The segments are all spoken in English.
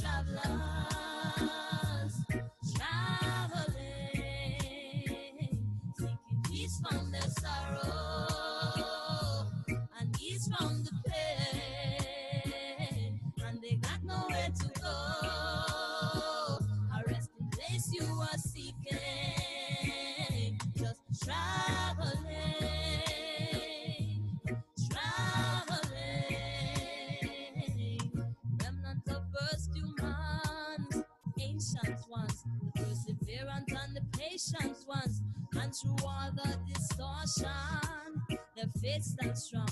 travelers faith stands strong,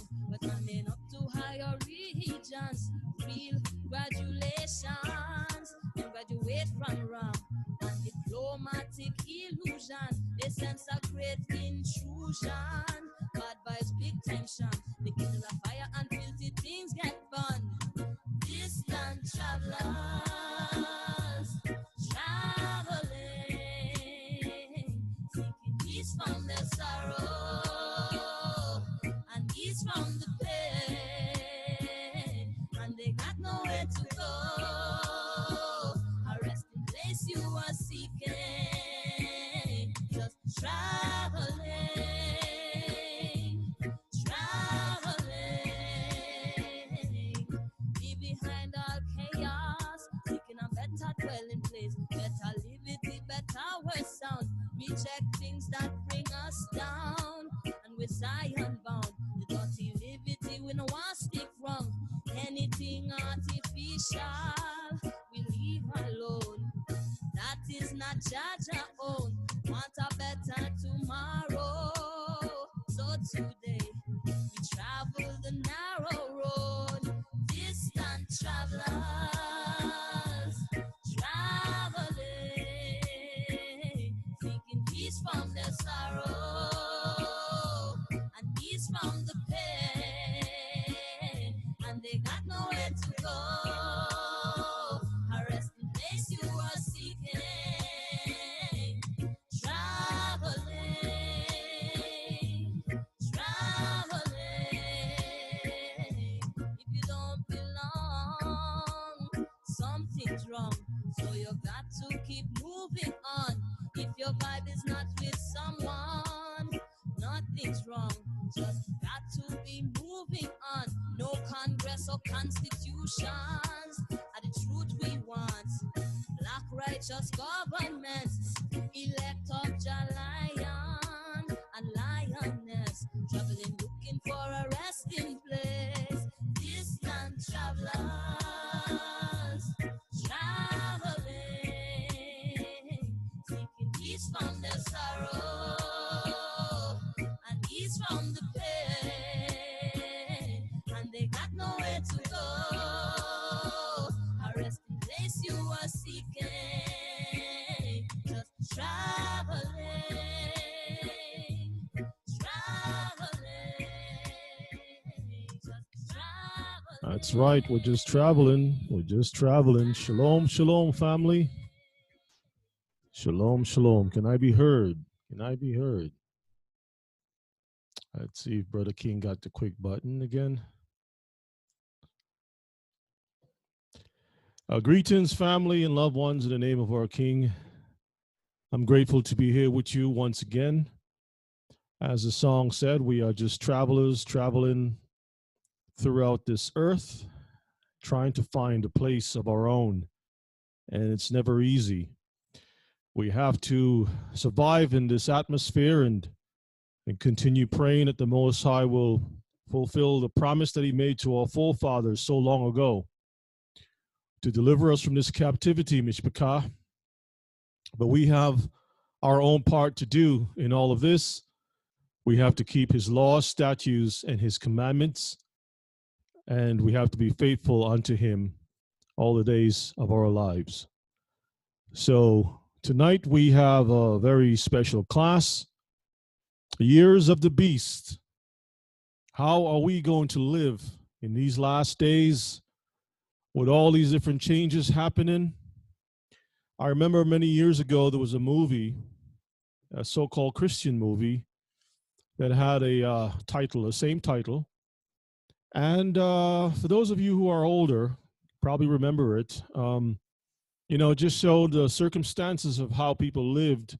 is constitutions are the truth we want. Black righteous governments, That's right. We're just traveling. We're just traveling. Shalom, shalom, family. Shalom, shalom. Can I be heard? Can I be heard? Let's see if Brother King got the quick button again. Uh, greetings, family and loved ones, in the name of our King. I'm grateful to be here with you once again. As the song said, we are just travelers traveling throughout this earth, trying to find a place of our own. And it's never easy. We have to survive in this atmosphere and, and continue praying that the Most High will fulfill the promise that He made to our forefathers so long ago to deliver us from this captivity, Mishpachah. But we have our own part to do in all of this. We have to keep His laws, statutes, and His commandments and we have to be faithful unto him all the days of our lives. So tonight we have a very special class Years of the Beast. How are we going to live in these last days with all these different changes happening? I remember many years ago there was a movie, a so called Christian movie, that had a uh, title, the same title and uh, for those of you who are older, probably remember it. Um, you know, it just showed the circumstances of how people lived,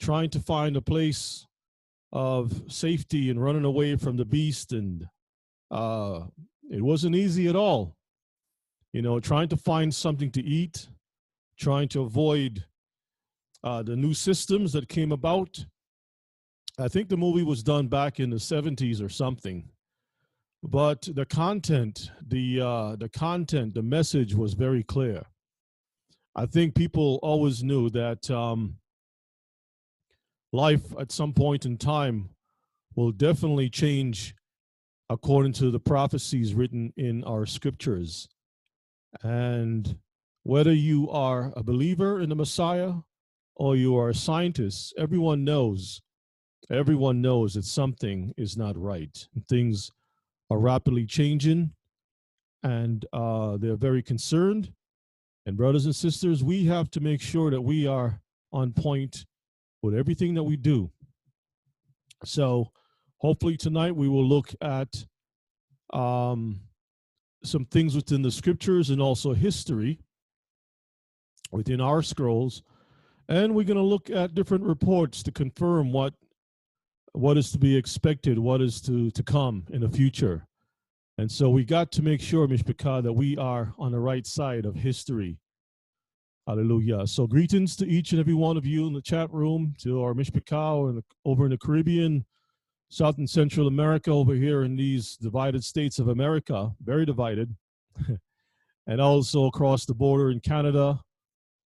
trying to find a place of safety and running away from the beast. And uh, it wasn't easy at all. You know, trying to find something to eat, trying to avoid uh, the new systems that came about. I think the movie was done back in the 70s or something. But the content, the uh, the content, the message was very clear. I think people always knew that um, life at some point in time will definitely change according to the prophecies written in our scriptures. And whether you are a believer in the Messiah or you are a scientist, everyone knows, everyone knows that something is not right. Things are rapidly changing and uh, they're very concerned and brothers and sisters, we have to make sure that we are on point with everything that we do. So hopefully tonight we will look at um, some things within the scriptures and also history within our scrolls. And we're going to look at different reports to confirm what what is to be expected, what is to, to come in the future. And so we got to make sure, Mishpachah, that we are on the right side of history. Hallelujah. So greetings to each and every one of you in the chat room, to our Mishpachah over in the Caribbean, South and Central America, over here in these divided states of America, very divided, and also across the border in Canada.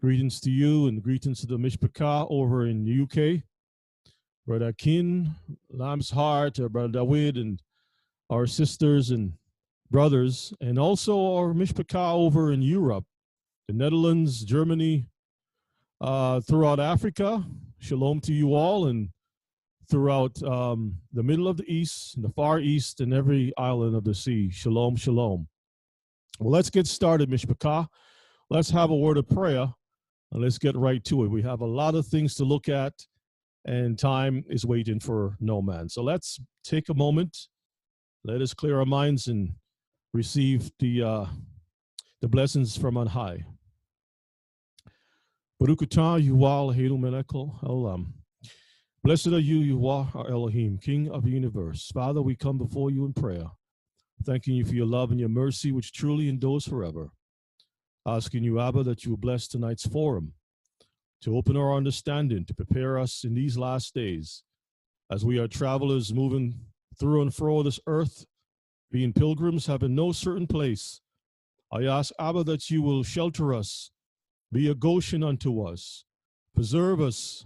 Greetings to you and greetings to the Mishpachah over in the UK. Brother Kin, Lamb's Heart, Brother David, and our sisters and brothers, and also our Mishpachah over in Europe, the Netherlands, Germany, uh, throughout Africa. Shalom to you all, and throughout um, the middle of the East, the Far East, and every island of the sea. Shalom, shalom. Well, let's get started, Mishpachah. Let's have a word of prayer, and let's get right to it. We have a lot of things to look at, and time is waiting for no man. So let's take a moment let us clear our minds and receive the uh, the blessings from on high. Barukutah Yuval Helu Melekol Olam. Blessed are you, are our Elohim, King of the universe. Father, we come before you in prayer, thanking you for your love and your mercy, which truly endures forever. Asking you, Abba, that you bless tonight's forum, to open our understanding, to prepare us in these last days, as we are travelers moving through and fro this earth, being pilgrims, having no certain place. I ask, Abba, that you will shelter us, be a Goshen unto us, preserve us,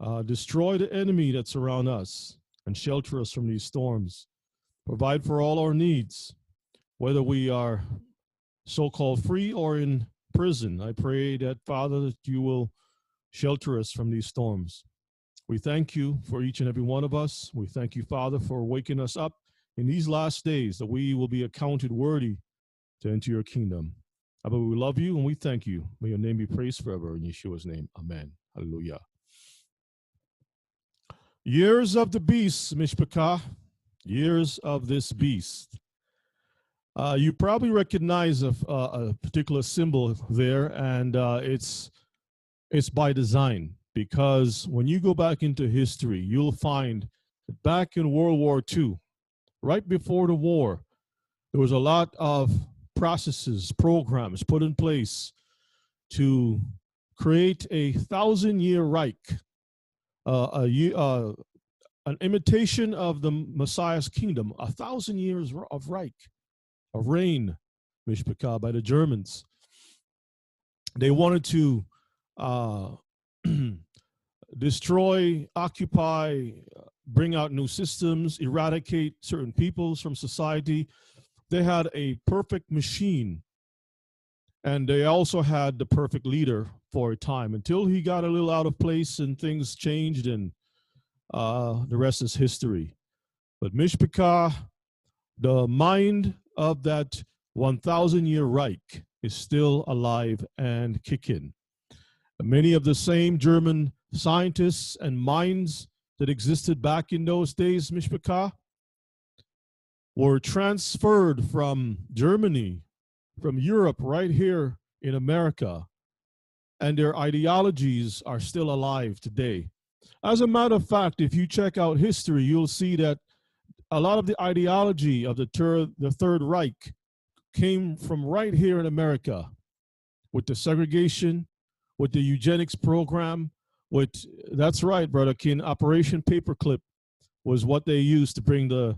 uh, destroy the enemy that's around us, and shelter us from these storms. Provide for all our needs, whether we are so called free or in prison. I pray that, Father, that you will shelter us from these storms. We thank you for each and every one of us. We thank you, Father, for waking us up in these last days that we will be accounted worthy to enter your kingdom. Abba, we love you and we thank you. May your name be praised forever in Yeshua's name. Amen. Hallelujah. Years of the beast, Mishpachah. Years of this beast. Uh, you probably recognize a, a, particular symbol there, and uh, it's it's by design because when you go back into history, you'll find that back in World War II, right before the war, there was a lot of processes, programs put in place to create a thousand year Reich, uh, a, uh, an imitation of the Messiah's kingdom, a thousand years of Reich, of reign, Mishpachah, by the Germans. They wanted to uh, destroy, occupy, bring out new systems, eradicate certain peoples from society. They had a perfect machine. And they also had the perfect leader for a time until he got a little out of place and things changed, and uh, the rest is history. But Mishpachah, the mind of that 1,000 year Reich, is still alive and kicking. Many of the same German scientists and minds that existed back in those days, Mishpachah, were transferred from Germany, from Europe right here in America, and their ideologies are still alive today. As a matter of fact, if you check out history, you'll see that a lot of the ideology of the, ter- the Third Reich came from right here in America with the segregation, with the eugenics program, with that's right, brother King, Operation Paperclip was what they used to bring the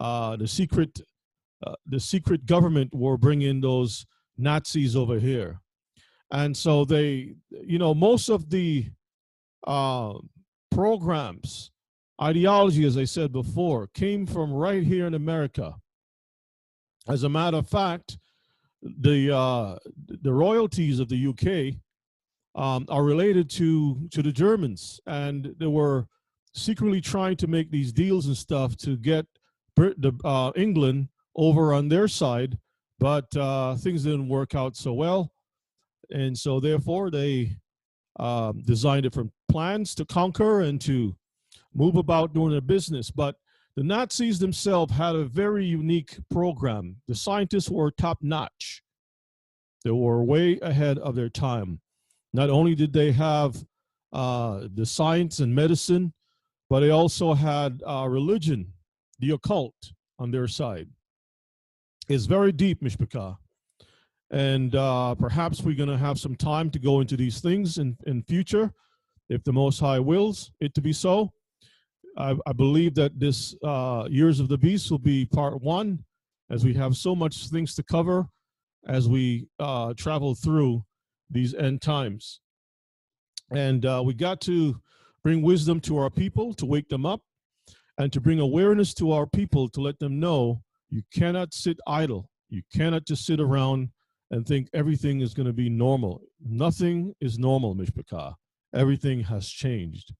uh, the secret uh, the secret government were bringing those Nazis over here, and so they, you know, most of the uh, programs, ideology, as I said before, came from right here in America. As a matter of fact, the uh, the royalties of the UK um, are related to to the Germans, and they were secretly trying to make these deals and stuff to get Brit- the, uh, England over on their side, but uh, things didn't work out so well, and so therefore they um, designed different plans to conquer and to move about doing their business. But the Nazis themselves had a very unique program. The scientists were top notch. They were way ahead of their time. Not only did they have uh, the science and medicine, but they also had uh, religion, the occult on their side. It's very deep, Mishpachah. And uh, perhaps we're going to have some time to go into these things in, in future, if the Most High wills it to be so. I, I believe that this uh, Years of the Beast will be part one, as we have so much things to cover as we uh, travel through these end times. And uh, we got to bring wisdom to our people to wake them up and to bring awareness to our people to let them know you cannot sit idle. You cannot just sit around and think everything is going to be normal. Nothing is normal, Mishpachah. Everything has changed,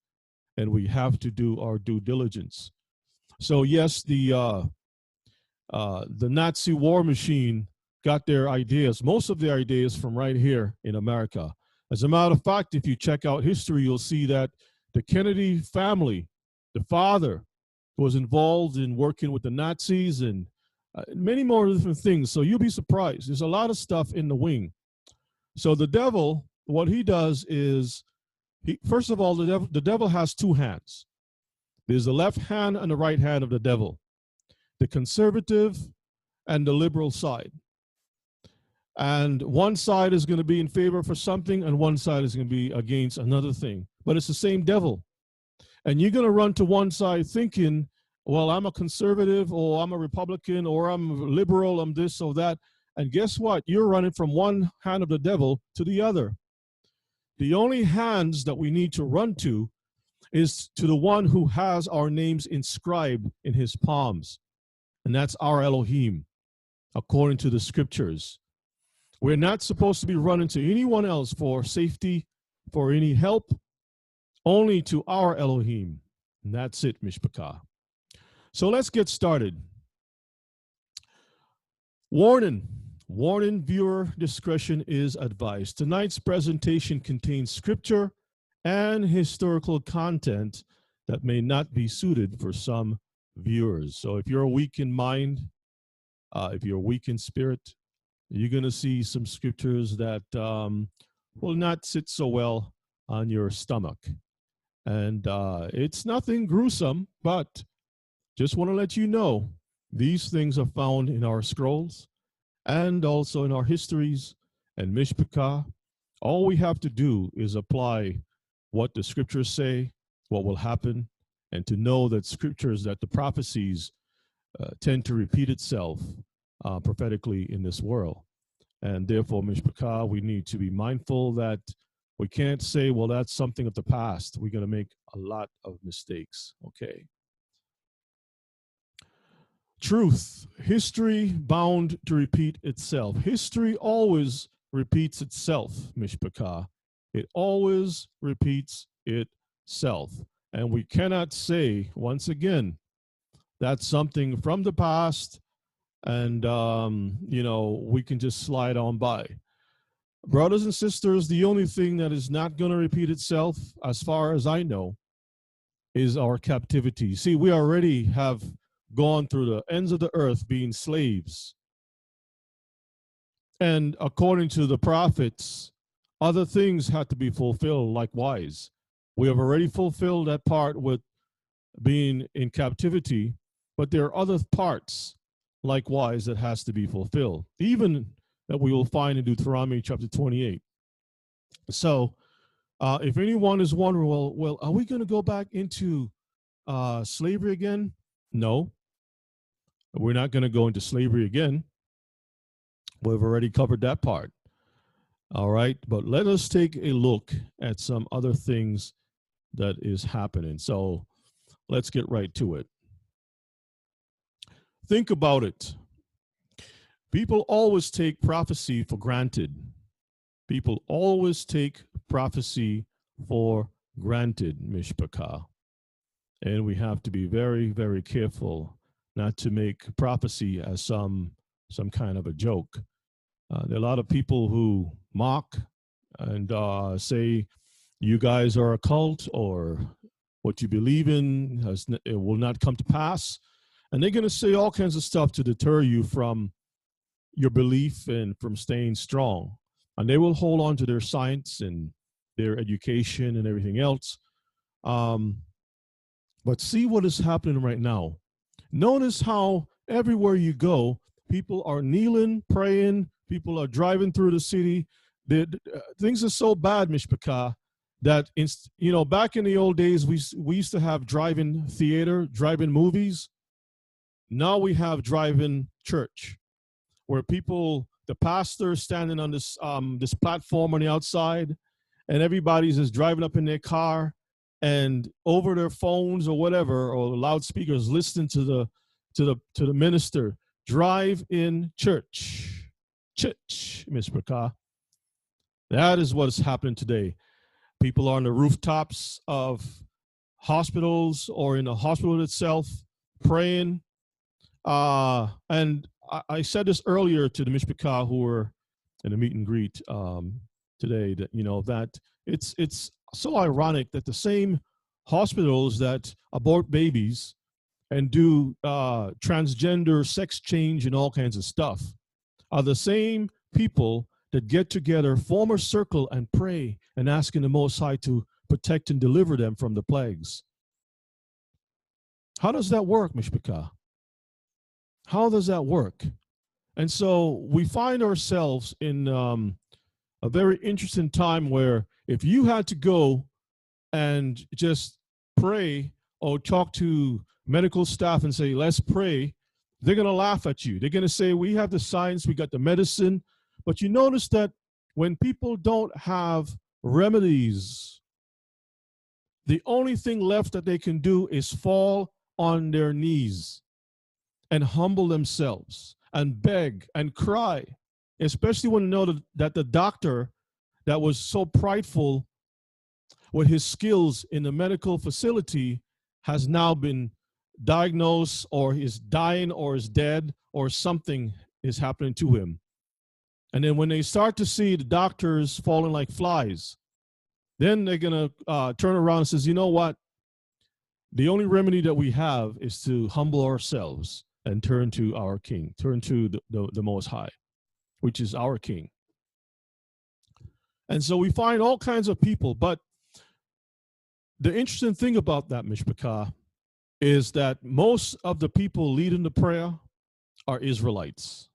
and we have to do our due diligence. So yes, the uh, uh, the Nazi war machine got their ideas, most of their ideas from right here in America. As a matter of fact, if you check out history, you'll see that the Kennedy family, the father, was involved in working with the Nazis and uh, many more different things. So you'll be surprised. There's a lot of stuff in the wing. So the devil, what he does is, he first of all, the devil, the devil has two hands. There's the left hand and the right hand of the devil, the conservative and the liberal side. And one side is going to be in favor for something, and one side is going to be against another thing. But it's the same devil. And you're going to run to one side thinking well, I'm a conservative or I'm a Republican or I'm liberal, I'm this or that. And guess what? You're running from one hand of the devil to the other. The only hands that we need to run to is to the one who has our names inscribed in his palms. And that's our Elohim, according to the scriptures. We're not supposed to be running to anyone else for safety, for any help, only to our Elohim. And that's it, Mishpachah. So let's get started. Warning. Warning viewer discretion is advised. Tonight's presentation contains scripture and historical content that may not be suited for some viewers. So if you're weak in mind, uh, if you're weak in spirit, you're going to see some scriptures that um, will not sit so well on your stomach. And uh, it's nothing gruesome, but just want to let you know these things are found in our scrolls and also in our histories and Mishpachah. All we have to do is apply what the scriptures say, what will happen, and to know that scriptures, that the prophecies uh, tend to repeat itself uh, prophetically in this world. And therefore, Mishpachah, we need to be mindful that we can't say, well, that's something of the past. We're going to make a lot of mistakes. Okay. Truth, history bound to repeat itself. History always repeats itself, Mishpachah. It always repeats itself. And we cannot say, once again, that's something from the past and, um, you know, we can just slide on by. Brothers and sisters, the only thing that is not going to repeat itself, as far as I know, is our captivity. See, we already have gone through the ends of the earth being slaves. And according to the prophets, other things had to be fulfilled likewise. We have already fulfilled that part with being in captivity, but there are other parts likewise that has to be fulfilled, even that we will find in Deuteronomy chapter 28. So, uh, if anyone is wondering, well, well, are we going to go back into uh, slavery again? No, we're not going to go into slavery again. We've already covered that part. All right, but let us take a look at some other things that is happening. So let's get right to it. Think about it. People always take prophecy for granted. People always take prophecy for granted, Mishpachah. And we have to be very, very careful not to make prophecy as some some kind of a joke. Uh, there are a lot of people who mock and uh, say you guys are a cult or what you believe in has it will not come to pass, and they're going to say all kinds of stuff to deter you from your belief and from staying strong. And they will hold on to their science and their education and everything else. Um, but see what is happening right now. Notice how everywhere you go, people are kneeling, praying, people are driving through the city. The, uh, things are so bad, Mishpachah, that you know back in the old days we we used to have drive-in theater, drive-in movies. Now we have drive-in church, where people, the pastor standing on this um, this platform on the outside, and everybody's just driving up in their car and over their phones or whatever or loudspeakers listening to the to the to the minister. Drive in church. Church Mishpachah. that is what is happening today. People are on the rooftops of hospitals or in the hospital itself praying uh and i, I said this earlier to the mishpachah who were in a meet and greet um today that you know that it's it's so ironic that the same hospitals that abort babies and do uh, transgender sex change and all kinds of stuff are the same people that get together, form a circle, and pray and asking the Most High to protect and deliver them from the plagues. How does that work, Mishpachah? How does that work? And so we find ourselves in um, a very interesting time where if you had to go and just pray or talk to medical staff and say, let's pray, they're going to laugh at you. They're going to say, we have the science, we got the medicine. But you notice that when people don't have remedies, the only thing left that they can do is fall on their knees and humble themselves and beg and cry, especially when you know that the doctor that was so prideful with his skills in the medical facility has now been diagnosed or is dying or is dead or something is happening to him. And then when they start to see the doctors falling like flies, then they're going to uh, turn around and says, you know what? The only remedy that we have is to humble ourselves and turn to our king, turn to the, the, the Most High, which is our king. And so we find all kinds of people. But the interesting thing about that, Mishpachah, is that most of the people leading the prayer are Israelites,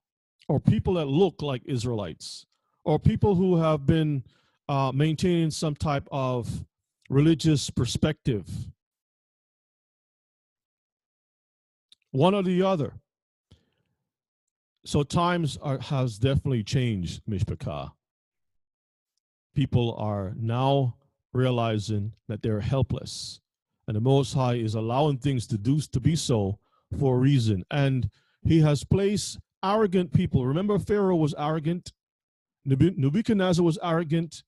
or people that look like Israelites, or people who have been uh, maintaining some type of religious perspective. One or the other. So times are, has definitely changed, Mishpachah people are now realizing that they're helpless. And the Most High is allowing things to do to be so for a reason. And he has placed arrogant people. Remember, Pharaoh was arrogant. Nebuchadnezzar was arrogant.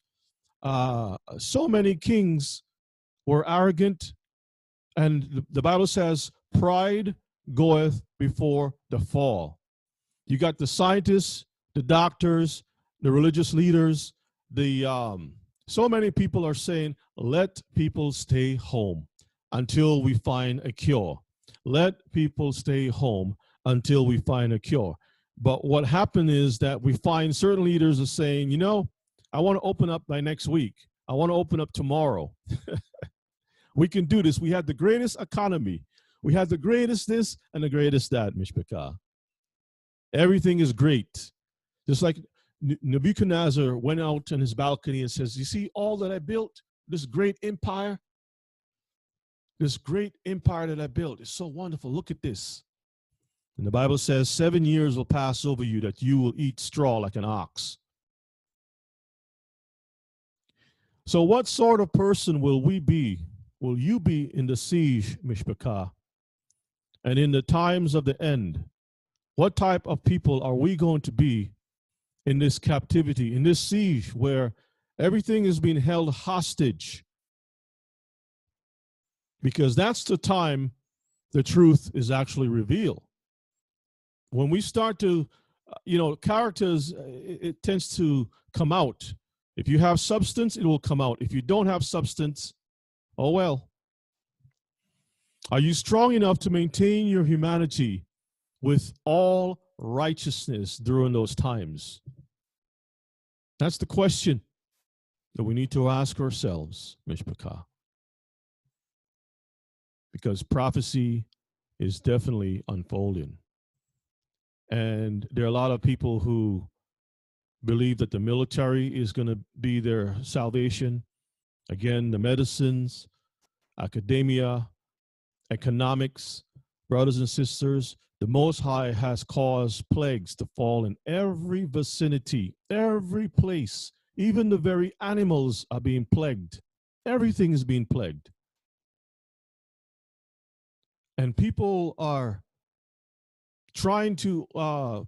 Uh, so many kings were arrogant. And the, the Bible says, pride goeth before the fall. You got the scientists, the doctors, the religious leaders, the um, so many people are saying, let people stay home until we find a cure. Let people stay home until we find a cure. But what happened is that we find certain leaders are saying, you know, I want to open up by next week. I want to open up tomorrow. we can do this. We had the greatest economy. We have the greatest this and the greatest that, Mishpachah. Everything is great. Just like Nebuchadnezzar went out on his balcony and says, You see all that I built, this great empire? This great empire that I built is so wonderful. Look at this. And the Bible says, Seven years will pass over you that you will eat straw like an ox. So, what sort of person will we be? Will you be in the siege, Mishpachah? And in the times of the end, what type of people are we going to be in this captivity, in this siege where everything is being held hostage? Because that's the time the truth is actually revealed. When we start to, uh, you know, characters, uh, it, it tends to come out if you have substance, it will come out. If you don't have substance, oh well. Are you strong enough to maintain your humanity with all righteousness during those times? That's the question that we need to ask ourselves, Mishpachah. Because prophecy is definitely unfolding. And there are a lot of people who believe that the military is going to be their salvation. Again, the medicines, academia, economics, brothers and sisters, the Most High has caused plagues to fall in every vicinity, every place. Even the very animals are being plagued. Everything is being plagued. And people are trying to uh,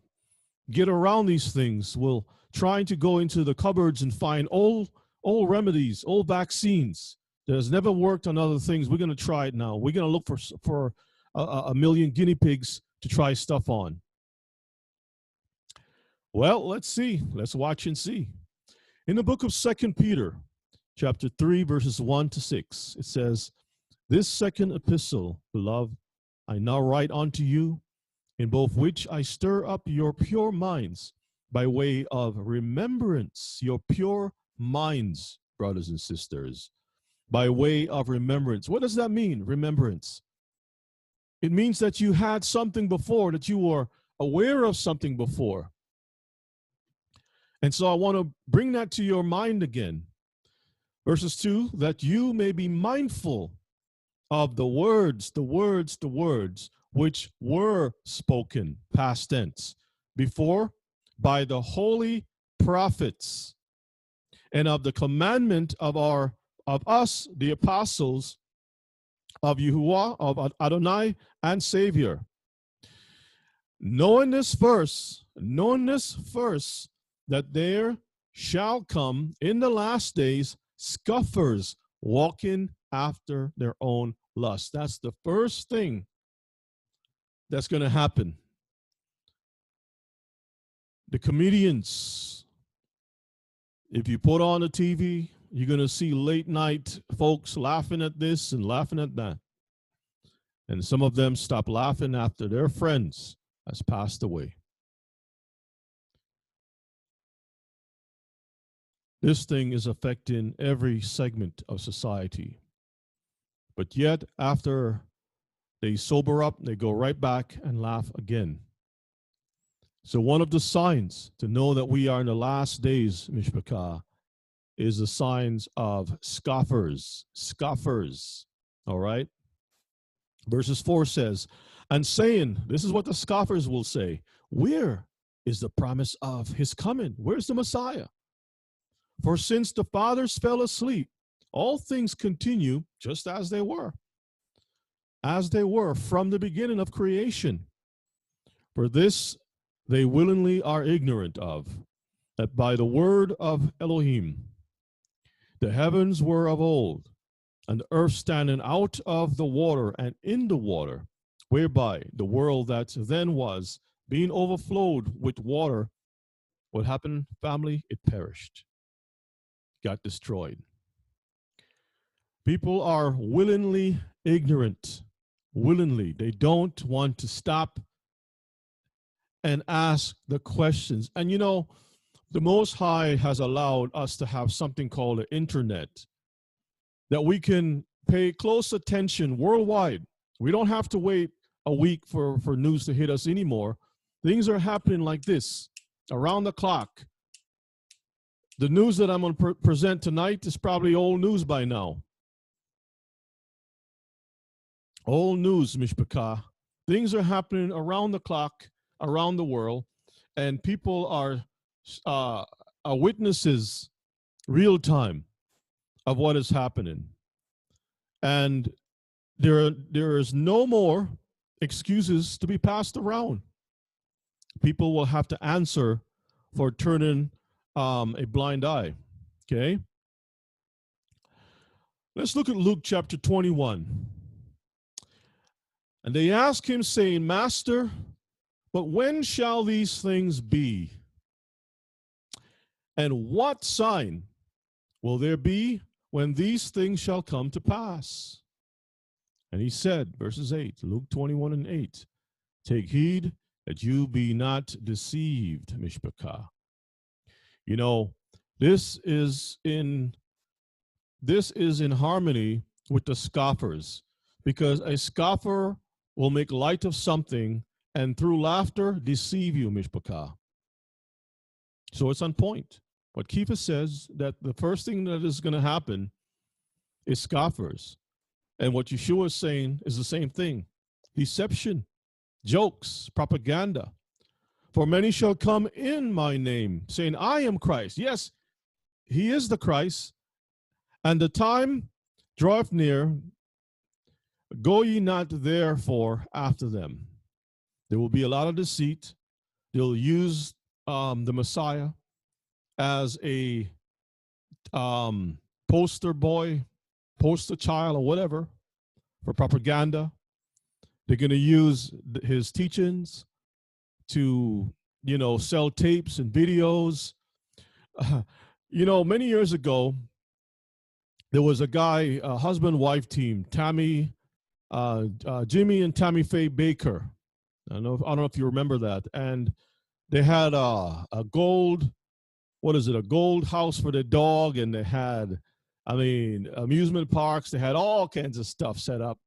get around these things, will trying to go into the cupboards and find old old remedies, old vaccines that has never worked on other things. We're going to try it now. We're going to look for for a, a million guinea pigs to try stuff on. Well, let's see. Let's watch and see. In the book of Second Peter, chapter 3, verses 1 to 6, it says, This second epistle, beloved, I now write unto you, in both which I stir up your pure minds by way of remembrance, your pure minds, brothers and sisters, by way of remembrance. What does that mean, remembrance? It means that you had something before, that you were aware of something before. And so I want to bring that to your mind again. Verses 2 that you may be mindful of the words, the words, the words which were spoken, past tense, before by the holy prophets and of the commandment of our of us the apostles of Yahuwah of Adonai and Savior. Knowing this verse knowing this verse that there shall come in the last days scoffers walking after their own lust. That's the first thing that's going to happen. The comedians, if you put on the TV, you're going to see late night folks laughing at this and laughing at that. And some of them stop laughing after their friends has passed away. This thing is affecting every segment of society. But yet, after they sober up, they go right back and laugh again. So, one of the signs to know that we are in the last days, Mishpachah, is the signs of scoffers. Scoffers. All right? Verses 4 says, And saying, this is what the scoffers will say, Where is the promise of his coming? Where's the Messiah? For since the fathers fell asleep, all things continue just as they were, as they were from the beginning of creation. For this they willingly are ignorant of, that by the word of Elohim the heavens were of old, and the earth standing out of the water and in the water, whereby the world that then was, being overflowed with water, what happened, family? It perished, got destroyed. People are willingly ignorant, willingly. They don't want to stop and ask the questions. And you know, the Most High has allowed us to have something called the internet that we can pay close attention worldwide. We don't have to wait a week for, for news to hit us anymore. Things are happening like this around the clock. The news that I'm going to pre- present tonight is probably old news by now. Old news, Mishpachah. Things are happening around the clock, around the world, and people are uh, are witnesses real time of what is happening. And there, there is no more excuses to be passed around. People will have to answer for turning um, a blind eye. Okay? Let's look at Luke chapter 21. And they ask him, saying, Master, but when shall these things be? And what sign will there be when these things shall come to pass? And he said, verses 8, Luke 21 and 8, Take heed that you be not deceived, Mishpachah. You know, this is in this is in harmony with the scoffers, because a scoffer will make light of something and through laughter deceive you, Mishpachah. So it's on point. What Kepha says that the first thing that is going to happen is scoffers. And what Yeshua is saying is the same thing deception, jokes, propaganda. For many shall come in my name, saying, I am Christ. Yes, he is the Christ. And the time draweth near, Go ye not therefore after them. There will be a lot of deceit. They'll use um, the Messiah as a um, poster boy, poster child, or whatever for propaganda. They're going to use his teachings to, you know, sell tapes and videos. Uh, you know, many years ago, there was a guy, a husband wife team, Tammy uh, uh, Jimmy and Tammy Faye Bakker. I don't know. If, I don't know if you remember that. And they had a, a gold, what is it? A gold house for the dog, and they had, I mean, amusement parks. They had all kinds of stuff set up.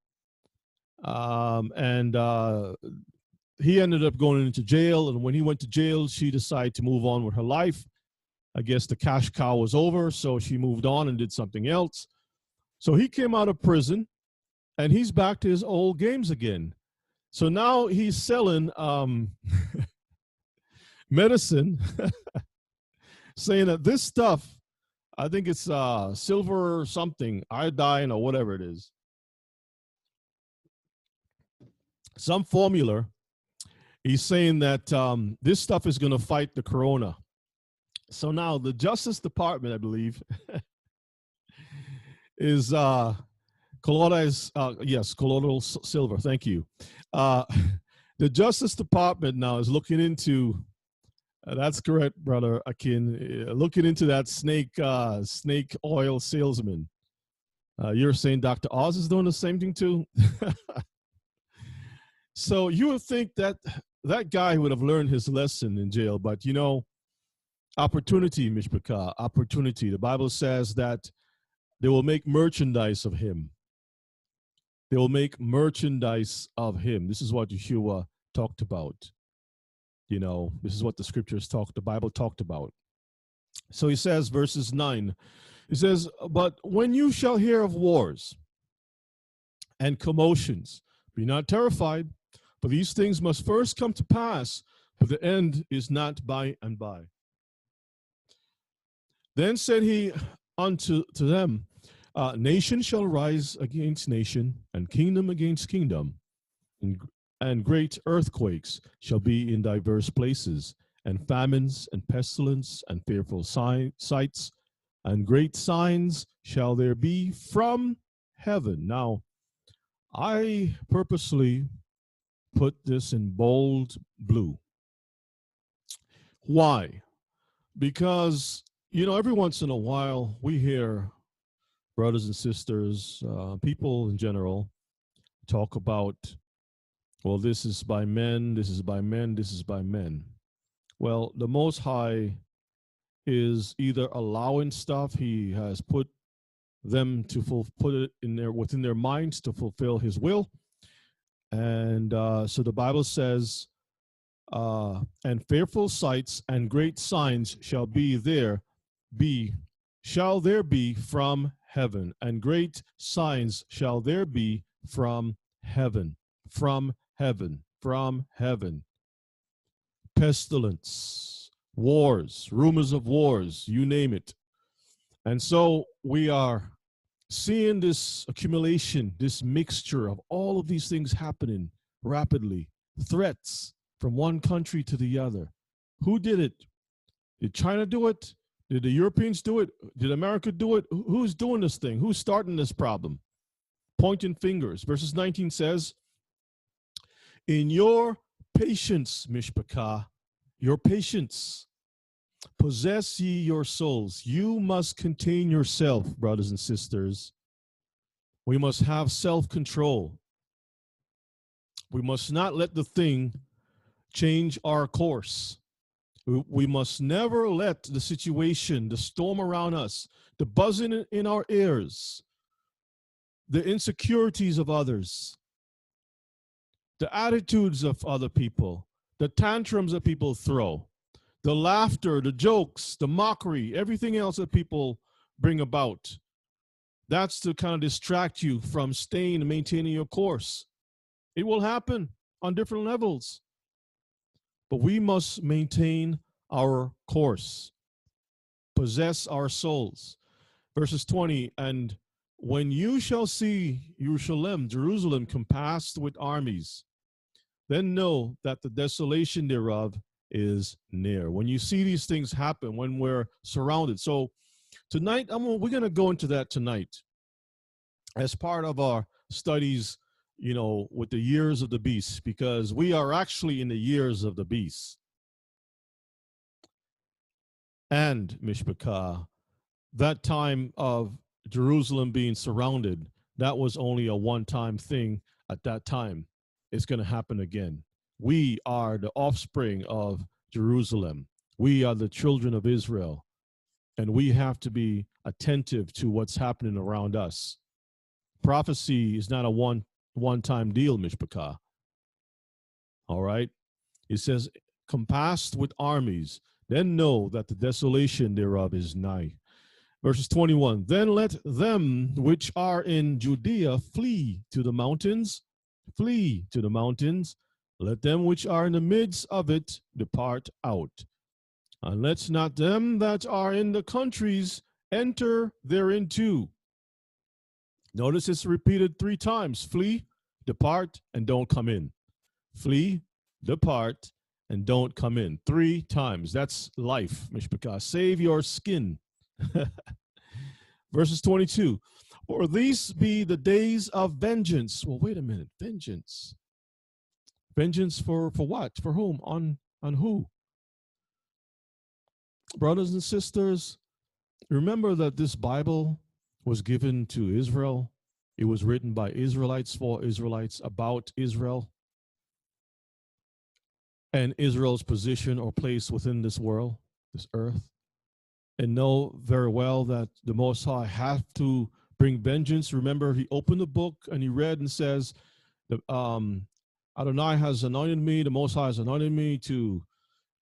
Um, and uh, he ended up going into jail. And when he went to jail, she decided to move on with her life. I guess the cash cow was over, so she moved on and did something else. So he came out of prison and he's back to his old games again. So now he's selling um, medicine, saying that this stuff, I think it's uh, silver or something, iodine or whatever it is, some formula. He's saying that um, this stuff is going to fight the corona. So now the Justice Department, I believe, is uh, colloidal, uh, yes, colloidal silver. Thank you. Uh, the Justice Department now is looking into. Uh, that's correct, brother Akin. Uh, looking into that snake, uh, snake oil salesman. Uh, you're saying Dr. Oz is doing the same thing too. so you would think that that guy would have learned his lesson in jail, but you know, opportunity, Mishpachah, opportunity. The Bible says that they will make merchandise of him. They will make merchandise of him. This is what Yeshua talked about. You know, this is what the scriptures talk, the Bible talked about. So he says, verses 9, he says, But when you shall hear of wars and commotions, be not terrified, for these things must first come to pass, but the end is not by and by. Then said he unto to them, uh, nation shall rise against nation, and kingdom against kingdom, and, and great earthquakes shall be in diverse places, and famines, and pestilence, and fearful si- sights, and great signs shall there be from heaven. Now, I purposely put this in bold blue. Why? Because, you know, every once in a while we hear brothers and sisters, uh, people in general, talk about well, this is by men, this is by men, this is by men. Well, the Most High is either allowing stuff he has put them to full, put it in their within their minds to fulfill his will and uh, so the bible says uh, and fearful sights and great signs shall be there be shall there be from heaven and great signs shall there be from heaven from heaven from heaven pestilence wars rumors of wars you name it and so we are seeing this accumulation, this mixture of all of these things happening rapidly, threats from one country to the other. Who did it? Did China do it? Did the Europeans do it? Did America do it? Who's doing this thing? Who's starting this problem? Pointing fingers. Verses 19 says, In your patience, Mishpachah, your patience, possess ye your souls. You must contain yourself, brothers and sisters. We must have self control. We must not let the thing change our course. We must never let the situation, the storm around us, the buzzing in our ears, the insecurities of others, the attitudes of other people, the tantrums that people throw, the laughter, the jokes, the mockery, everything else that people bring about. That's to kind of distract you from staying and maintaining your course. It will happen on different levels. But we must maintain our course, possess our souls. Verses 20, and when you shall see Jerusalem, Jerusalem compassed with armies, then know that the desolation thereof is near. When you see these things happen, when we're surrounded. So tonight, I'm, we're going to go into that tonight as part of our studies, you know, with the years of the beast, because we are actually in the years of the beast. And Mishpachah, that time of Jerusalem being surrounded, that was only a one time thing at that time. It's going to happen again. We are the offspring of Jerusalem. We are the children of Israel. And we have to be attentive to what's happening around us. Prophecy is not a one one time deal, Mishpachah. All right. It says, compassed with armies, then know that the desolation thereof is nigh. Verses 21 Then let them which are in Judea flee to the mountains, flee to the mountains, let them which are in the midst of it depart out. And let not them that are in the countries enter thereinto. Notice it's repeated three times flee, depart, and don't come in. Flee, depart, and don't come in. Three times. That's life, Mishpachah. Save your skin. Verses 22 Or these be the days of vengeance. Well, wait a minute. Vengeance. Vengeance for for what? For whom? On on who? Brothers and sisters, remember that this Bible was given to Israel. It was written by Israelites for Israelites about Israel and Israel's position or place within this world, this earth. And know very well that the Most High have to bring vengeance. Remember, he opened the book and he read and says, the, um, Adonai has anointed me, the Most High has anointed me to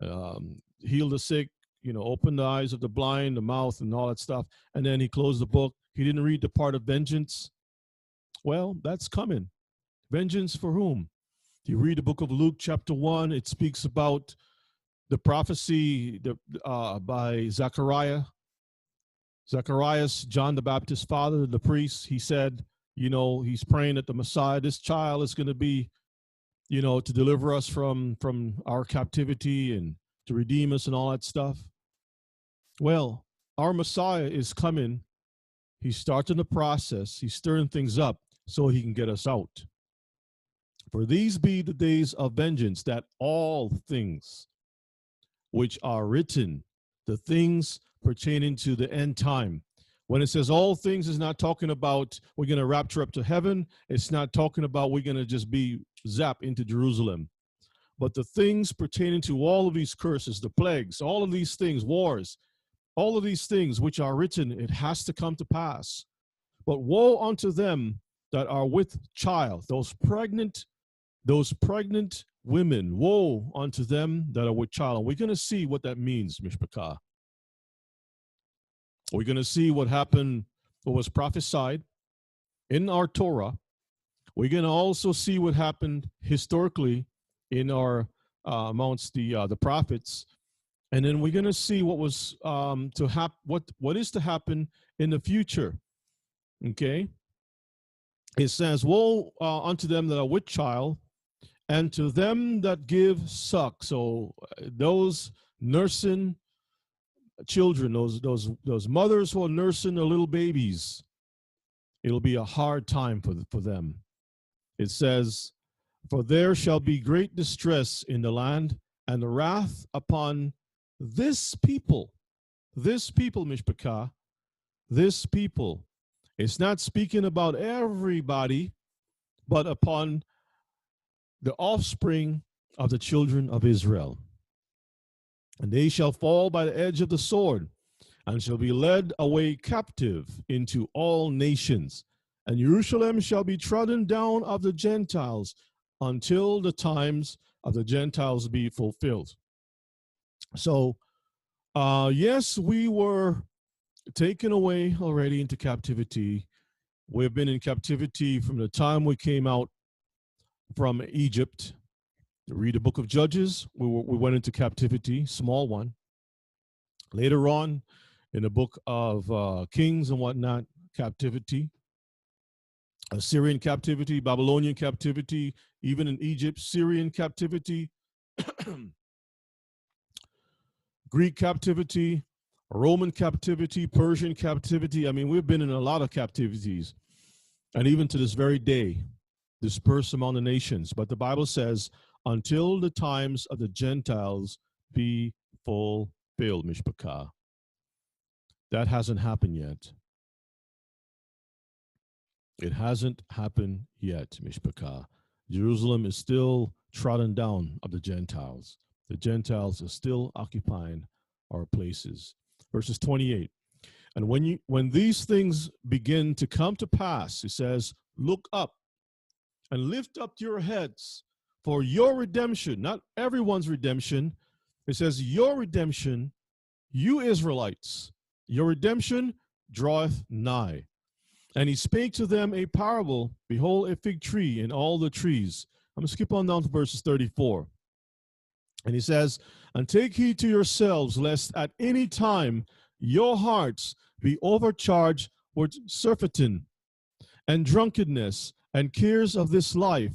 um, heal the sick, you know, open the eyes of the blind, the mouth, and all that stuff. And then he closed the book. He didn't read the part of vengeance. Well, that's coming. Vengeance for whom? You read the book of Luke, chapter 1, it speaks about the prophecy uh, by Zechariah. Zacharias, John the Baptist's father, the priest, he said, you know, he's praying that the Messiah, this child is going to be you know, to deliver us from from our captivity and to redeem us and all that stuff. Well, our Messiah is coming. He's starting the process. He's stirring things up so he can get us out. For these be the days of vengeance, that all things which are written, the things pertaining to the end time, When it says all things, is not talking about we're going to rapture up to heaven. It's not talking about we're going to just be zap into Jerusalem. But the things pertaining to all of these curses, the plagues, all of these things, wars, all of these things which are written, it has to come to pass. But woe unto them that are with child, those pregnant, those pregnant women, woe unto them that are with child. We're going to see what that means, Mishpachah. We're going to see what happened, what was prophesied in our Torah. We're going to also see what happened historically in our uh, amongst the uh, the prophets, and then we're going to see what was um, to happen, what what is to happen in the future. Okay. It says, "Woe uh, unto them that are with child, and to them that give suck." So uh, those nursing children, those those those mothers who are nursing their little babies, it'll be a hard time for for them. It says, "For there shall be great distress in the land, and the wrath upon this people, this people, Mishpachah, this people." It's not speaking about everybody, but upon the offspring of the children of Israel. And they shall fall by the edge of the sword, and shall be led away captive into all nations. And Jerusalem shall be trodden down of the Gentiles until the times of the Gentiles be fulfilled. So, uh, yes, we were taken away already into captivity. We've been in captivity from the time we came out from Egypt read the book of Judges, we, we went into captivity, small one. Later on, in the book of uh, Kings and whatnot, captivity. Assyrian captivity, Babylonian captivity, even in Egypt, Syrian captivity, Greek captivity, Roman captivity, Persian captivity. I mean, we've been in a lot of captivities. And even to this very day, dispersed among the nations. But the Bible says, until the times of the Gentiles be fulfilled, Mishpachah. That hasn't happened yet. It hasn't happened yet, Mishpachah. Jerusalem is still trodden down of the Gentiles. The Gentiles are still occupying our places. Verses 28. And when you when these things begin to come to pass, he says, look up and lift up your heads for your redemption, not everyone's redemption. It says, Your redemption, you Israelites, your redemption draweth nigh. And he spake to them a parable Behold, a fig tree and all the trees. I'm going to skip on down to verses 34. And he says, And take heed to yourselves, lest at any time your hearts be overcharged with surfeiting and drunkenness and cares of this life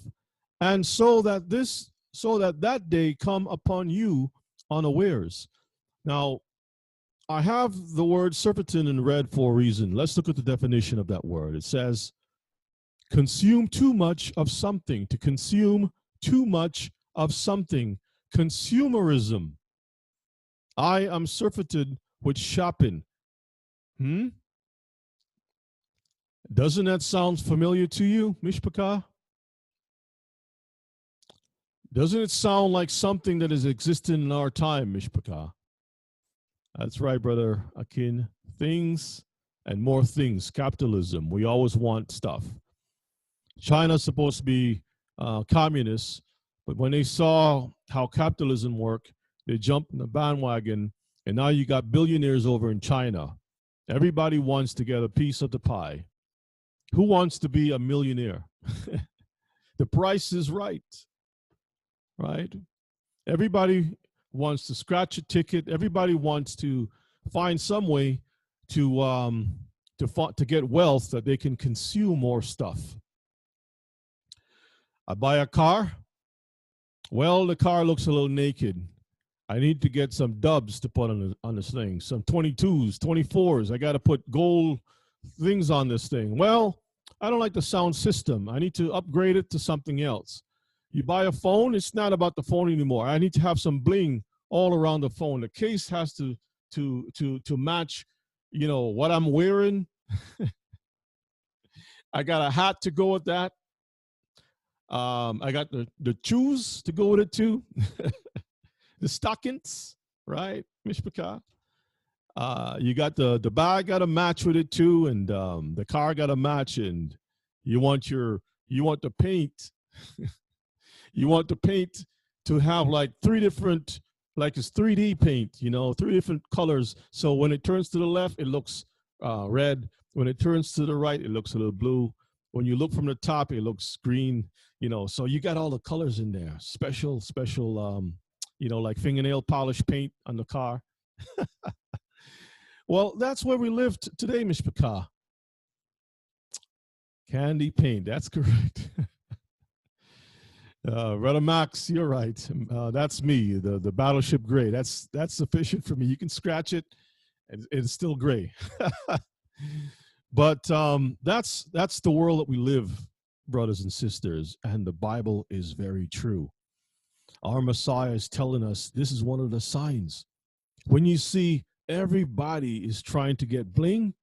and so that this so that that day come upon you unawares. Now i have the word surfeiting in red for a reason. Let's look at the definition of that word. It says consume too much of something. To consume too much of something. Consumerism. I am surfeited with shopping. Hmm doesn't that sound familiar to you mishpachah doesn't it sound like something that is existing in our time, Mishpachah? That's right, brother Akin. Things and more things. Capitalism. We always want stuff. China's supposed to be uh, communist, but when they saw how capitalism worked, they jumped in the bandwagon, and now you got billionaires over in China. Everybody wants to get a piece of the pie. Who wants to be a millionaire? the price is right right? Everybody wants to scratch a ticket. Everybody wants to find some way to um, to to get wealth that they can consume more stuff. I buy a car. Well, the car looks a little naked. I need to get some dubs to put on, the, on this thing, some 22s, 24s. I got to put gold things on this thing. Well, I don't like the sound system. I need to upgrade it to something else. You buy a phone, it's not about the phone anymore. I need to have some bling all around the phone. The case has to to to to match you know, what I'm wearing. I got a hat to go with that. Um, I got the, the shoes to go with it too. the stockings, right, Mishpachah? Uh, you got the the bag got a match with it too, and um, the car got a match, and you want your you want the paint, you want the paint to have like three different like it's 3D paint, you know, three different colors. So when it turns to the left, it looks uh, red. When it turns to the right, it looks a little blue. When you look from the top, it looks green. You know, so you got all the colors in there. Special, special, um, you know, like fingernail polish paint on the car. well, that's where we live t- today, Mishpachah. Candy paint. That's correct. Uh, Brother Max, you're right. Uh, that's me, the the battleship gray. That's that's sufficient for me. You can scratch it, and it's still gray. but um, that's that's the world that we live, brothers and sisters, and the Bible is very true. Our Messiah is telling us this is one of the signs. When you see everybody is trying to get bling,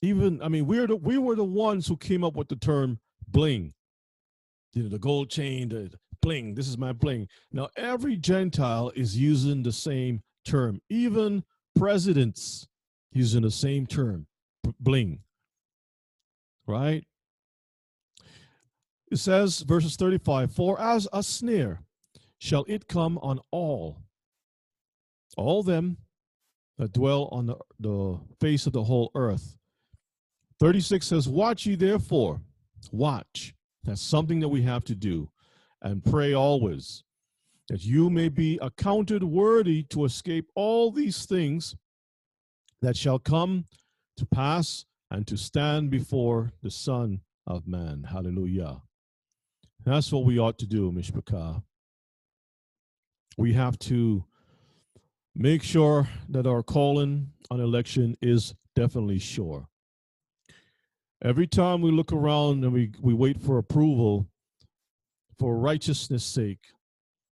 even I mean we're the we were the ones who came up with the term bling you know, the gold chain, the bling, this is my bling. Now, every Gentile is using the same term, even presidents using the same term, bling. Right? It says, verses 35 For as a snare shall it come on all, all them that dwell on the, the face of the whole earth. 36 says, Watch ye therefore, watch that's something that we have to do. And pray always that you may be accounted worthy to escape all these things that shall come to pass and to stand before the Son of Man. Hallelujah. That's what we ought to do, Mishpachah. We have to make sure that our calling on election is definitely sure. Every time we look around and we, we wait for approval for righteousness' sake,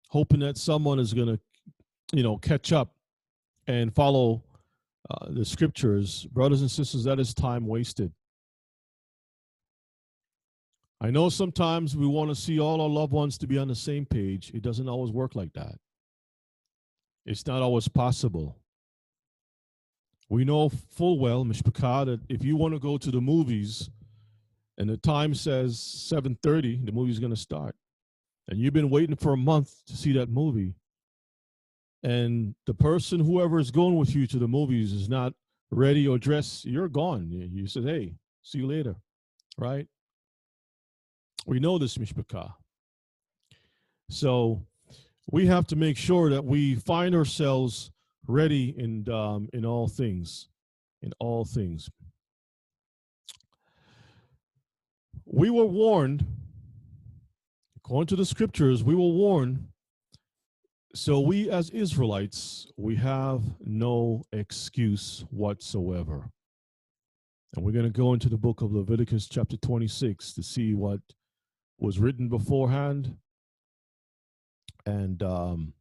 hoping that someone is going to, you know, catch up and follow uh, the scriptures, brothers and sisters, that is time wasted. I know sometimes we want to see all our loved ones to be on the same page. It doesn't always work like that. It's not always possible. We know full well, Mishpachah, that if you want to go to the movies and the time says 7.30, the movie's going to start. And you've been waiting for a month to see that movie. And the person, whoever is going with you to the movies is not ready or dressed, you're gone. You, said, hey, see you later, right? We know this, Mishpachah. So we have to make sure that we find ourselves ready in um, in all things, in all things. We were warned, according to the scriptures, we were warned. So we as Israelites, we have no excuse whatsoever. And we're going to go into the book of Leviticus chapter 26 to see what was written beforehand and um,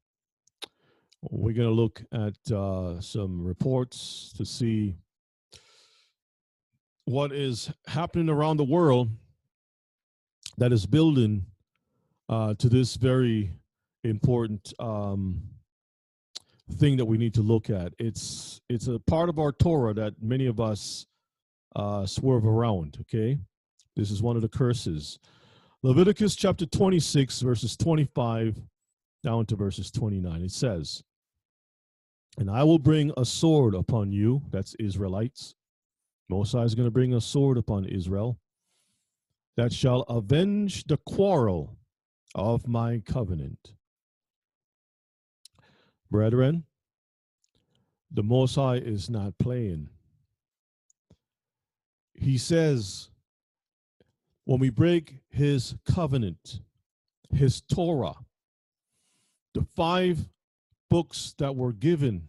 we're going to look at uh, some reports to see what is happening around the world that is building uh, to this very important um, thing that we need to look at. It's it's a part of our Torah that many of us uh, swerve around. Okay, this is one of the curses. Leviticus chapter 26, verses 25 down to verses 29. It says, and I will bring a sword upon you, that's Israelites. Most High is going to bring a sword upon Israel that shall avenge the quarrel of my covenant. Brethren, the Most High is not playing. He says, when we break his covenant, his Torah, the five books that were given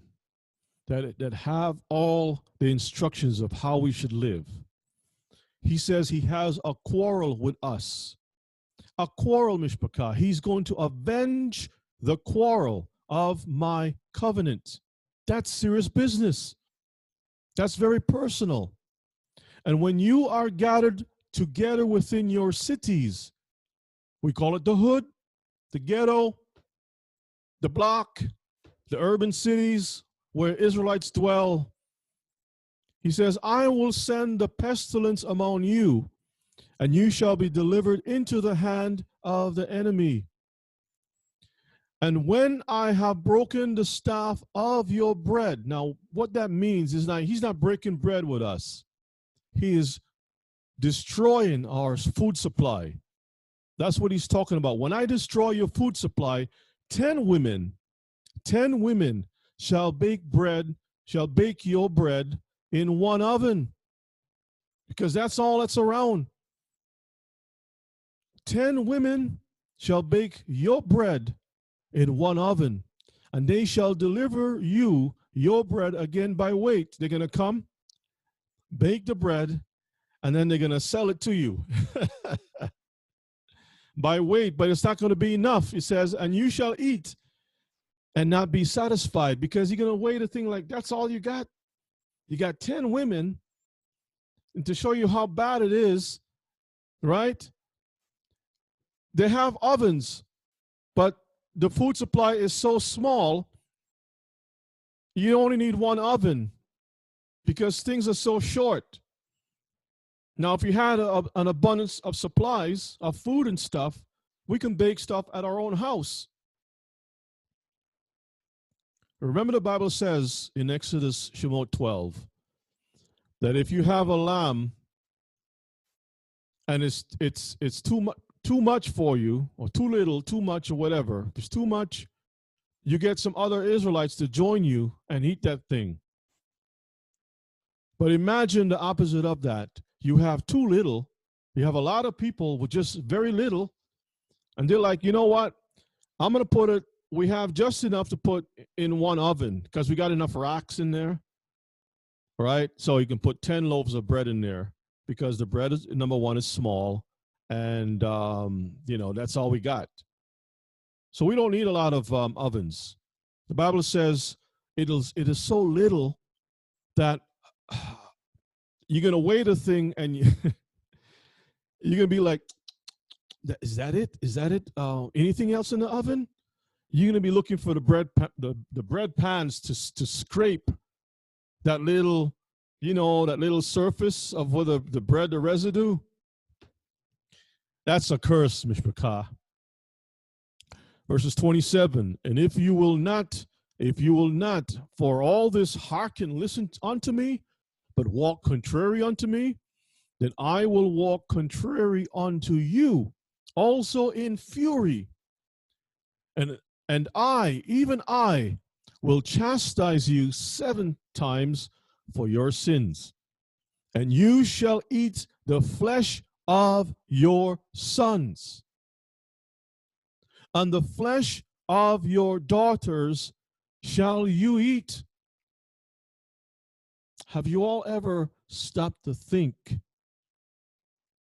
that, that have all the instructions of how we should live. He says he has a quarrel with us. A quarrel, Mishpachah. He's going to avenge the quarrel of my covenant. That's serious business. That's very personal. And when you are gathered together within your cities, we call it the hood, the ghetto, the block, the urban cities where Israelites dwell. He says, I will send the pestilence among you, and you shall be delivered into the hand of the enemy. And when I have broken the staff of your bread, now what that means is not he's not breaking bread with us. He is destroying our food supply. That's what he's talking about. When I destroy your food supply, 10 women, 10 women shall bake bread, shall bake your bread in one oven. Because that's all that's around. 10 women shall bake your bread in one oven, and they shall deliver you your bread again by weight. They're going to come, bake the bread, and then they're going to sell it to you by weight, but it's not going to be enough. It says, and you shall eat and not be satisfied because you're going to weigh the thing like that's all you got. You got 10 women, and to show you how bad it is, right? They have ovens, but the food supply is so small, you only need one oven because things are so short. Now, if you had a, an abundance of supplies of food and stuff, we can bake stuff at our own house. Remember, the Bible says in Exodus Shemot 12 that if you have a lamb and it's it's it's too much too much for you, or too little, too much, or whatever, if it's too much, you get some other Israelites to join you and eat that thing. But imagine the opposite of that. You have too little, you have a lot of people with just very little, and they're like, you know what? I'm to put it, we have just enough to put in one oven because we got enough racks in there, right? So you can put 10 loaves of bread in there because the bread is, number one, is small and um, you know that's all we got. So we don't need a lot of um, ovens. The Bible says it is it is so little that you're gonna weigh the thing and you, you're gonna be like, is that it? Is that it? Uh, anything else in the oven? You're gonna be looking for the bread the, the bread pans to to scrape that little, you know, that little surface of where the, the bread, the residue. That's a curse, Mishpachah. Verses 27 And if you will not, if you will not for all this hearken, listen unto me, but walk contrary unto me, then I will walk contrary unto you, also in fury. And and I, even I, will chastise you seven times for your sins. And you shall eat the flesh of your sons, and the flesh of your daughters shall you eat. Have you all ever stopped to think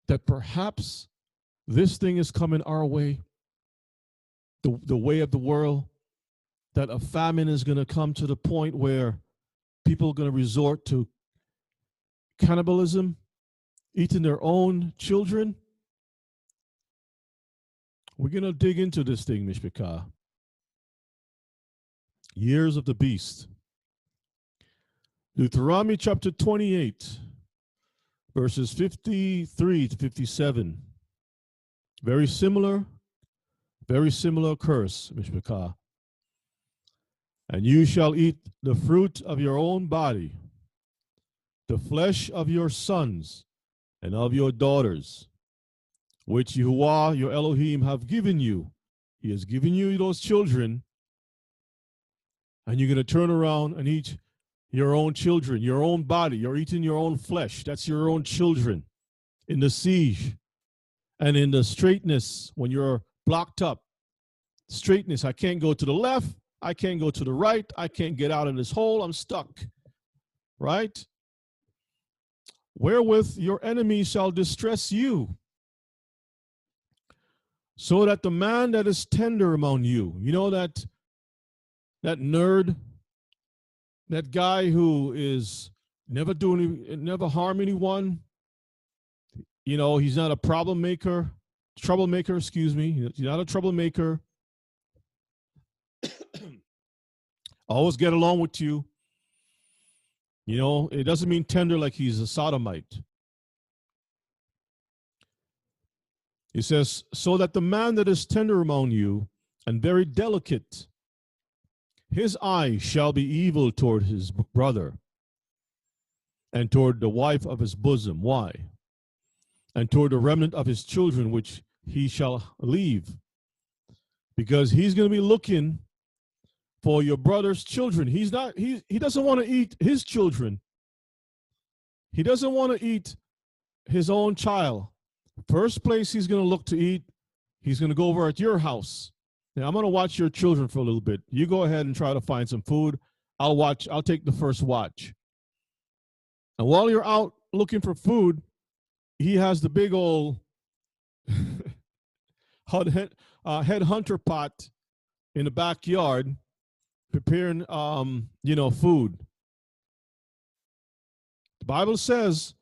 that perhaps this thing is coming our way, the, the way of the world, that a famine is going to come to the point where people are going to resort to cannibalism eating their own children. We're going to dig into this thing, Mishpachah. Years of the beast. Deuteronomy chapter 28, verses 53 to 57. Very similar, very similar curse, Mishpachah. And you shall eat the fruit of your own body, the flesh of your sons, and of your daughters, which Yahuwah your Elohim have given you. He has given you those children, and you're going to turn around and eat your own children, your own body. You're eating your own flesh. That's your own children in the siege and in the straightness when you're blocked up. Straightness, I can't go to the left. I can't go to the right. I can't get out of this hole. I'm stuck. Right? wherewith your enemies shall distress you, so that the man that is tender among you, you know that that nerd, that guy who is never do any, never harm anyone. You know, he's not a problem maker, troublemaker, excuse me. He's not a troublemaker. Always get along with you. You know, it doesn't mean tender like he's a sodomite. He says, so that the man that is tender among you and very delicate, his eye shall be evil toward his brother and toward the wife of his bosom. Why? And toward the remnant of his children, which he shall leave. Because he's going to be looking for your brother's children. He's not, he, he doesn't want to eat his children. He doesn't want to eat his own child. First place he's going to look to eat, he's going to go over at your house. Now, I'm going to watch your children for a little bit. You go ahead and try to find some food. I'll watch, I'll take the first watch. And while you're out looking for food, he has the big old head, uh, pot in the backyard preparing, um, you know, food. The Bible says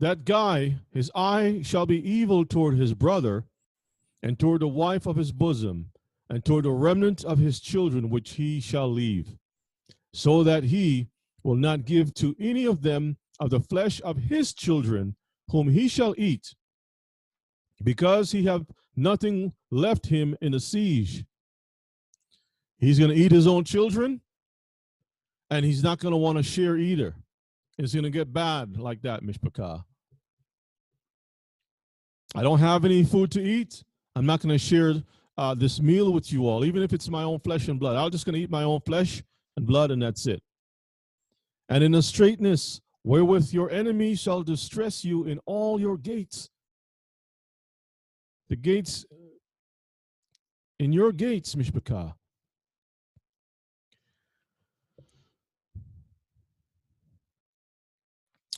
that guy, his eye shall be evil toward his brother, and toward the wife of his bosom, and toward the remnant of his children which he shall leave, so that he will not give to any of them of the flesh of his children whom he shall eat, because he have nothing left him in the siege. He's going to eat his own children, and he's not going to want to share either. It's going to get bad like that, Mishpachah. I don't have any food to eat. I'm not going to share uh, this meal with you all, even if it's my own flesh and blood. I'm just going to eat my own flesh and blood, and that's it. And in the straightness wherewith your enemy shall distress you in all your gates. The gates, in your gates, Mishpachah.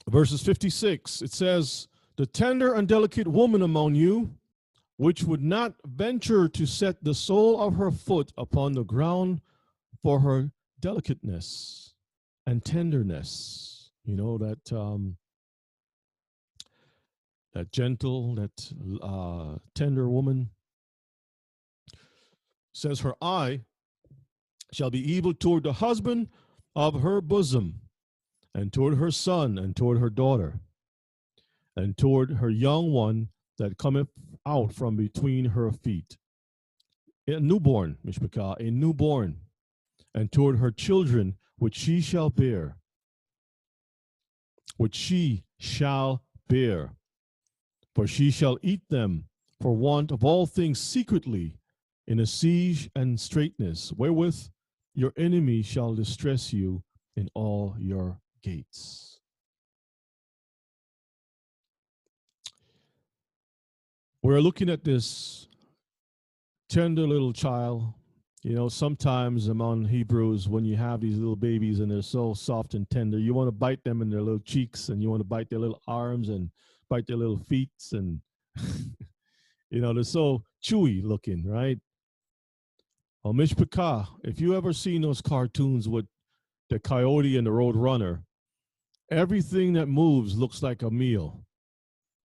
Verses 56, it says, The tender and delicate woman among you, which would not venture to set the sole of her foot upon the ground for her delicateness and tenderness. You know, that um, that gentle, that uh, tender woman says her eye shall be evil toward the husband of her bosom and toward her son, and toward her daughter, and toward her young one that cometh out from between her feet. A newborn, Mishpachah, a newborn, and toward her children which she shall bear, which she shall bear. For she shall eat them for want of all things secretly in a siege and straitness, wherewith your enemy shall distress you in all your gates. We're looking at this tender little child. You know, sometimes among Hebrews, when you have these little babies and they're so soft and tender, you want to bite them in their little cheeks and you want to bite their little arms and bite their little feet. And, you know, they're so chewy looking, right? Oh, well, Mishpachah, if you ever seen those cartoons with the coyote and the road runner, Everything that moves looks like a meal.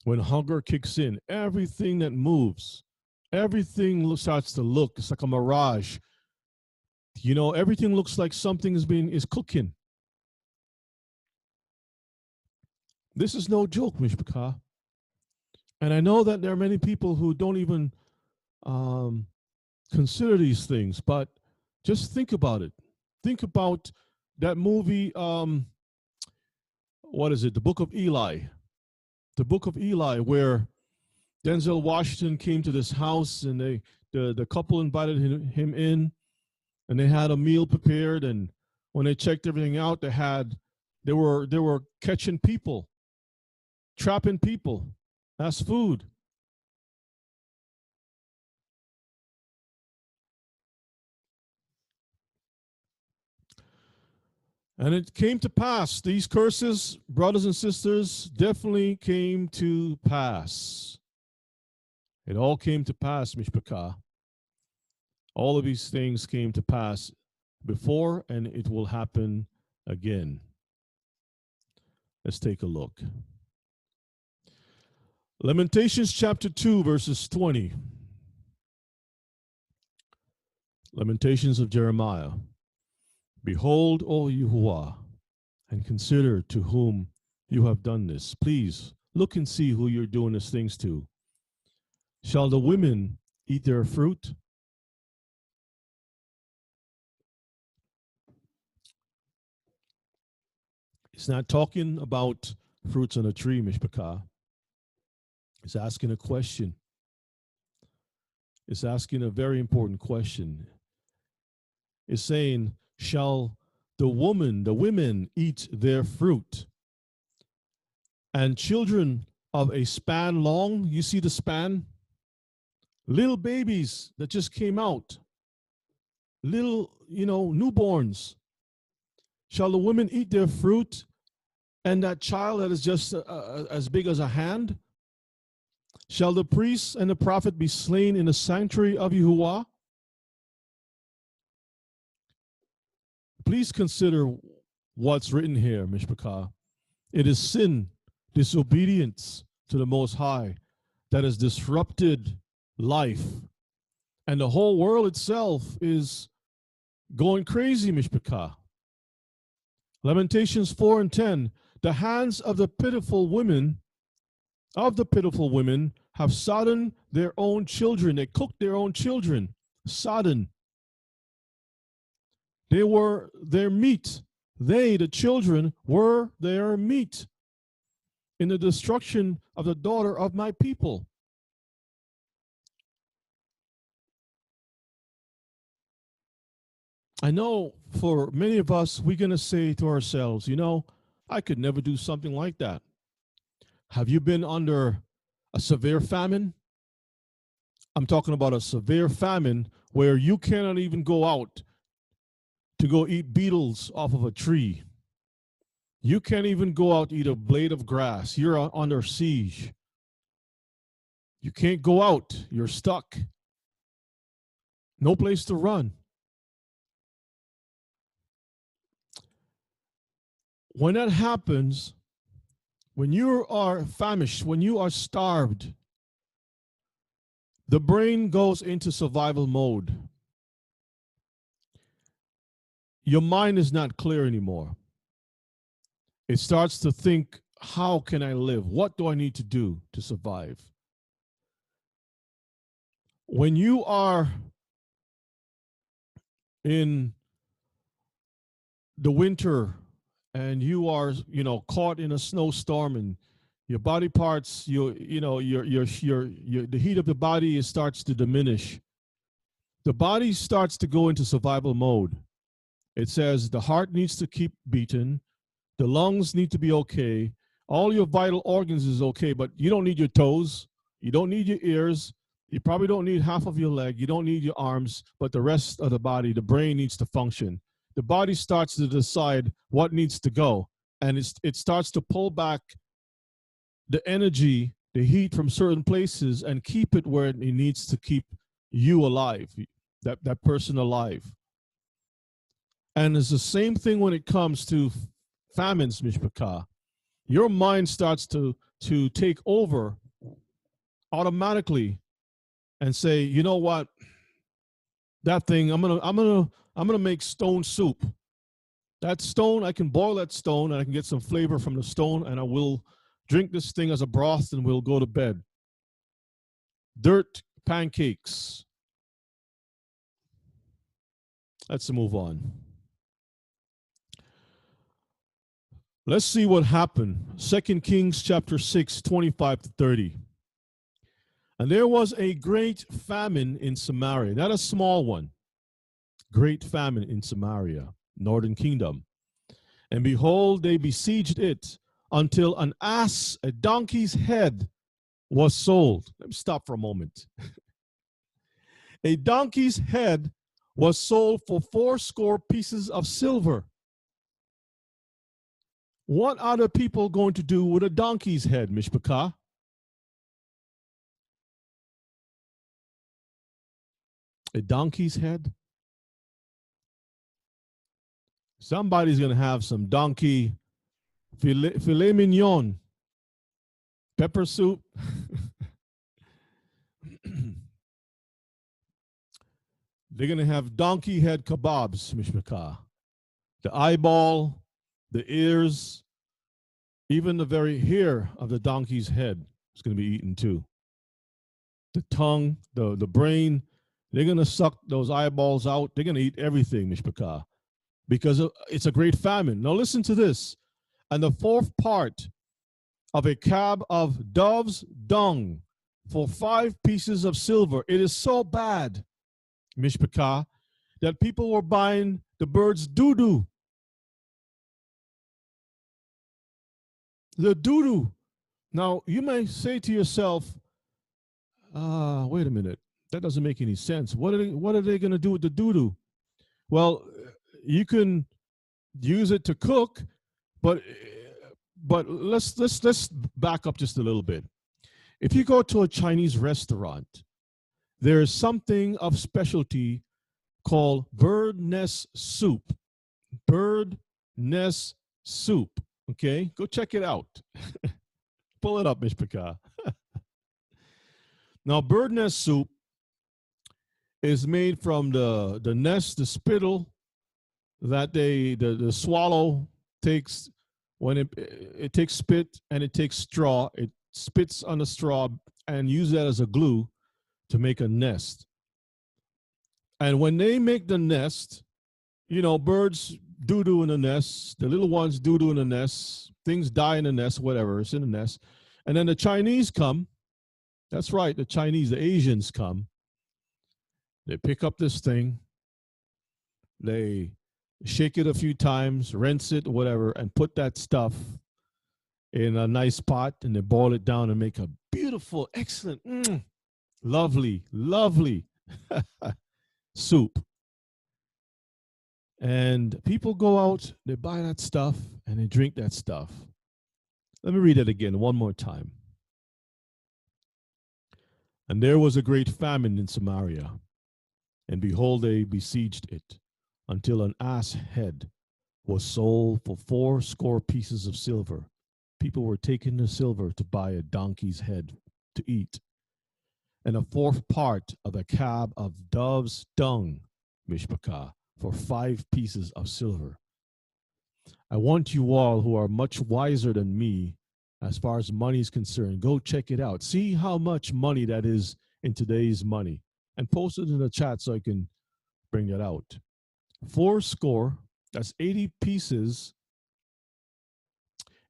When hunger kicks in, everything that moves, everything starts to look, it's like a mirage. You know, everything looks like something is being is cooking. This is no joke, Mishpachah. And I know that there are many people who don't even um, consider these things, but just think about it. Think about that movie, um, what is it? The Book of Eli. The Book of Eli, where Denzel Washington came to this house and they the, the couple invited him, him in and they had a meal prepared. And when they checked everything out they had they were they were catching people trapping people as food And it came to pass. These curses, brothers and sisters, definitely came to pass. It all came to pass, Mishpachah. All of these things came to pass before, and it will happen again. Let's take a look. Lamentations chapter 2, verses 20. Lamentations of Jeremiah. Behold, O Yahuwah, and consider to whom you have done this. Please look and see who you're doing these things to. Shall the women eat their fruit? It's not talking about fruits on a tree, Mishpachah. It's asking a question. It's asking a very important question. It's saying, Shall the woman, the women eat their fruit? And children of a span long, you see the span? Little babies that just came out, little, you know, newborns. Shall the women eat their fruit and that child that is just uh, uh, as big as a hand? Shall the priest and the prophet be slain in the sanctuary of Yahuwah? Please consider what's written here, Mishpachah. It is sin, disobedience to the Most High that has disrupted life. And the whole world itself is going crazy, Mishpachah. Lamentations 4 and 10 The hands of the pitiful women, of the pitiful women, have sodden their own children. They cooked their own children. Sodden. They were their meat. They, the children, were their meat in the destruction of the daughter of my people. I know for many of us, we're going to say to ourselves, you know, I could never do something like that. Have you been under a severe famine? I'm talking about a severe famine where you cannot even go out to go eat beetles off of a tree. You can't even go out eat a blade of grass. You're under siege. You can't go out. You're stuck. No place to run. When that happens, when you are famished, when you are starved, the brain goes into survival mode. Your mind is not clear anymore. It starts to think, how can I live? What do I need to do to survive? When you are in the winter and you are you know caught in a snowstorm and your body parts you you know your your your, your the heat of the body starts to diminish the body starts to go into survival mode it says the heart needs to keep beating. The lungs need to be okay. All your vital organs is okay but you don't need your toes. You don't need your ears. You probably don't need half of your leg. You don't need your arms but the rest of the body the brain needs to function. The body starts to decide what needs to go and it's, it starts to pull back the energy the heat from certain places and keep it where it needs to keep you alive that, that person alive and it's the same thing when it comes to famines mishpachah your mind starts to to take over automatically and say you know what that thing i'm gonna i'm gonna I'm to make stone soup. That stone, I can boil that stone and I can get some flavor from the stone and I will drink this thing as a broth and we'll go to bed. Dirt pancakes. Let's move on. Let's see what happened. Second Kings chapter 6, 25 to 30. And there was a great famine in Samaria, not a small one great famine in Samaria, northern kingdom. And behold, they besieged it until an ass, a donkey's head, was sold. Let me stop for a moment. a donkey's head was sold for four score pieces of silver. What are the people going to do with a donkey's head, Mishpachah? A donkey's head? Somebody's going to have some donkey filet, filet mignon, pepper soup. They're going to have donkey head kebabs, mishpachah. The eyeball, the ears, even the very hair of the donkey's head is going to be eaten too. The tongue, the, the brain, they're going to suck those eyeballs out. They're going to eat everything, mishpachah, because it's a great famine. Now listen to this. And the fourth part of a cab of dove's dung for five pieces of silver. It is so bad mishpachah, that people were buying the bird's doo-doo. The doo-doo. Now, you may say to yourself, uh, wait a minute, that doesn't make any sense. What are they, what are they going to do with the doo-doo? Well, you can use it to cook, but but let's let's let's back up just a little bit. If you go to a Chinese restaurant there is something of specialty called bird nest soup. Bird nest soup. Okay, go check it out. Pull it up, Mishpachah. now, bird nest soup is made from the, the nest, the spittle that they the, the swallow takes when it it takes spit and it takes straw. It spits on the straw and use that as a glue to make a nest. And when they make the nest, you know, birds doo doo in the nest, the little ones doo doo in the nest, things die in the nest, whatever, it's in the nest. And then the Chinese come. That's right, the Chinese, the Asians come. They pick up this thing, they shake it a few times, rinse it, whatever, and put that stuff in a nice pot and they boil it down and make a beautiful, excellent, mm, Lovely, lovely soup. And people go out, they buy that stuff, and they drink that stuff. Let me read it again one more time. And there was a great famine in Samaria, and behold, they besieged it until an ass head was sold for four score pieces of silver. People were taking the silver to buy a donkey's head to eat and a fourth part of a cab of dove's dung, mishpachah, for five pieces of silver. I want you all who are much wiser than me as far as money is concerned, go check it out. See how much money that is in today's money and post it in the chat so I can bring it out. Four score, that's 80 pieces,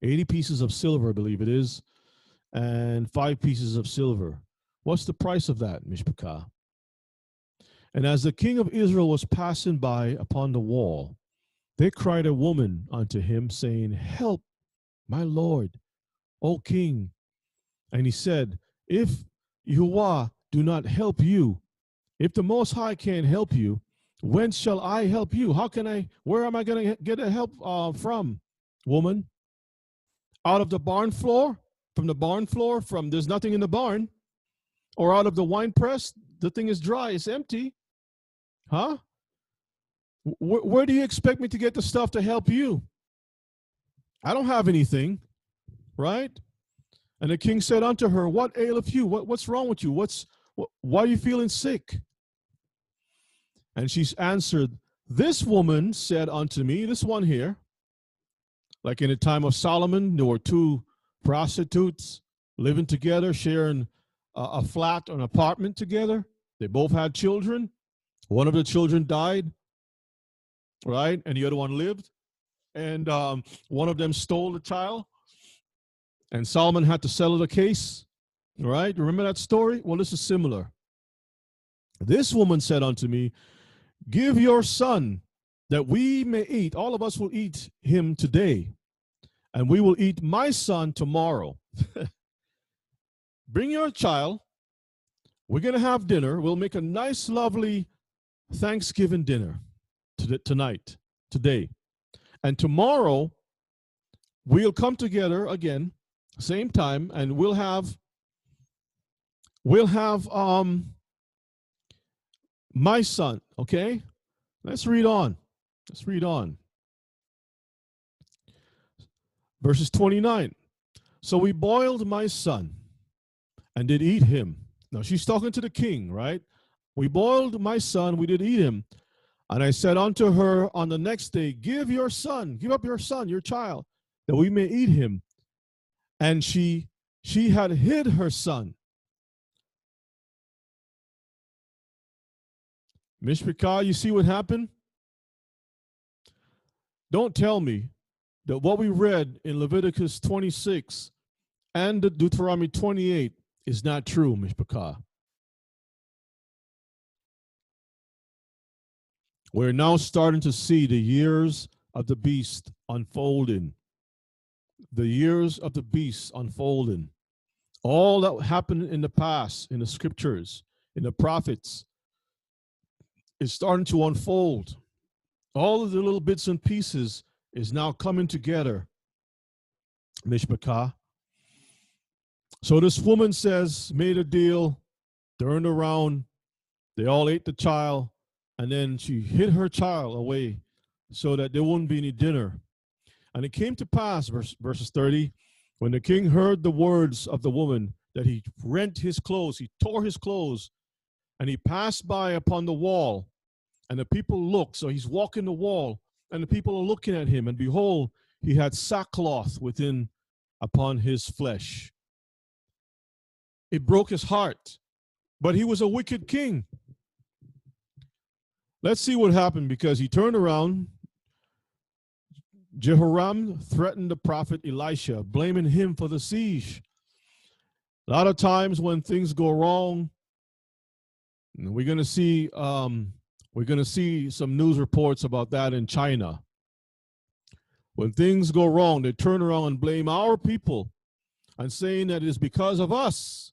80 pieces of silver, I believe it is, and five pieces of silver. What's the price of that, Mishpachah? And as the king of Israel was passing by upon the wall, they cried a woman unto him, saying, Help, my lord, O king. And he said, If Yahuwah do not help you, if the Most High can't help you, when shall I help you? How can I, where am I going to get help uh, from, woman? Out of the barn floor? From the barn floor? From there's nothing in the barn or out of the wine press, the thing is dry, it's empty. Huh? W- where do you expect me to get the stuff to help you? I don't have anything, right? And the king said unto her, What aileth you? What, what's wrong with you? What's what, why are you feeling sick? And she answered, This woman said unto me, this one here, like in the time of Solomon, there were two prostitutes living together, sharing a flat, an apartment together. They both had children. One of the children died, right? And the other one lived. And um, one of them stole the child. And Solomon had to settle the case, right? Remember that story? Well, this is similar. This woman said unto me, Give your son that we may eat. All of us will eat him today, and we will eat my son tomorrow. bring your child. We're going to have dinner. We'll make a nice, lovely Thanksgiving dinner tonight, today. And tomorrow, we'll come together again, same time, and we'll have we'll have um my son, okay? Let's read on. Let's read on. Verses 29. So we boiled my son and did eat him. Now she's talking to the king, right? We boiled my son, we did eat him. And I said unto her on the next day, Give your son, give up your son, your child, that we may eat him. And she she had hid her son. Mishpachah, you see what happened? Don't tell me that what we read in Leviticus 26 and Deuteronomy 28 is not true, Mishpachah. We're now starting to see the years of the beast unfolding. The years of the beast unfolding. All that happened in the past, in the scriptures, in the prophets, is starting to unfold. All of the little bits and pieces is now coming together. Mishpachah. So this woman says, made a deal, turned around, they all ate the child, and then she hid her child away so that there wouldn't be any dinner. And it came to pass, verse, verses 30, when the king heard the words of the woman, that he rent his clothes, he tore his clothes, and he passed by upon the wall, and the people looked. So he's walking the wall, and the people are looking at him, and behold, he had sackcloth within upon his flesh. It broke his heart, but he was a wicked king. Let's see what happened because he turned around. Jehoram threatened the prophet Elisha, blaming him for the siege. A lot of times when things go wrong, we're going to see um, we're going to see some news reports about that in China. When things go wrong, they turn around and blame our people and saying that it is because of us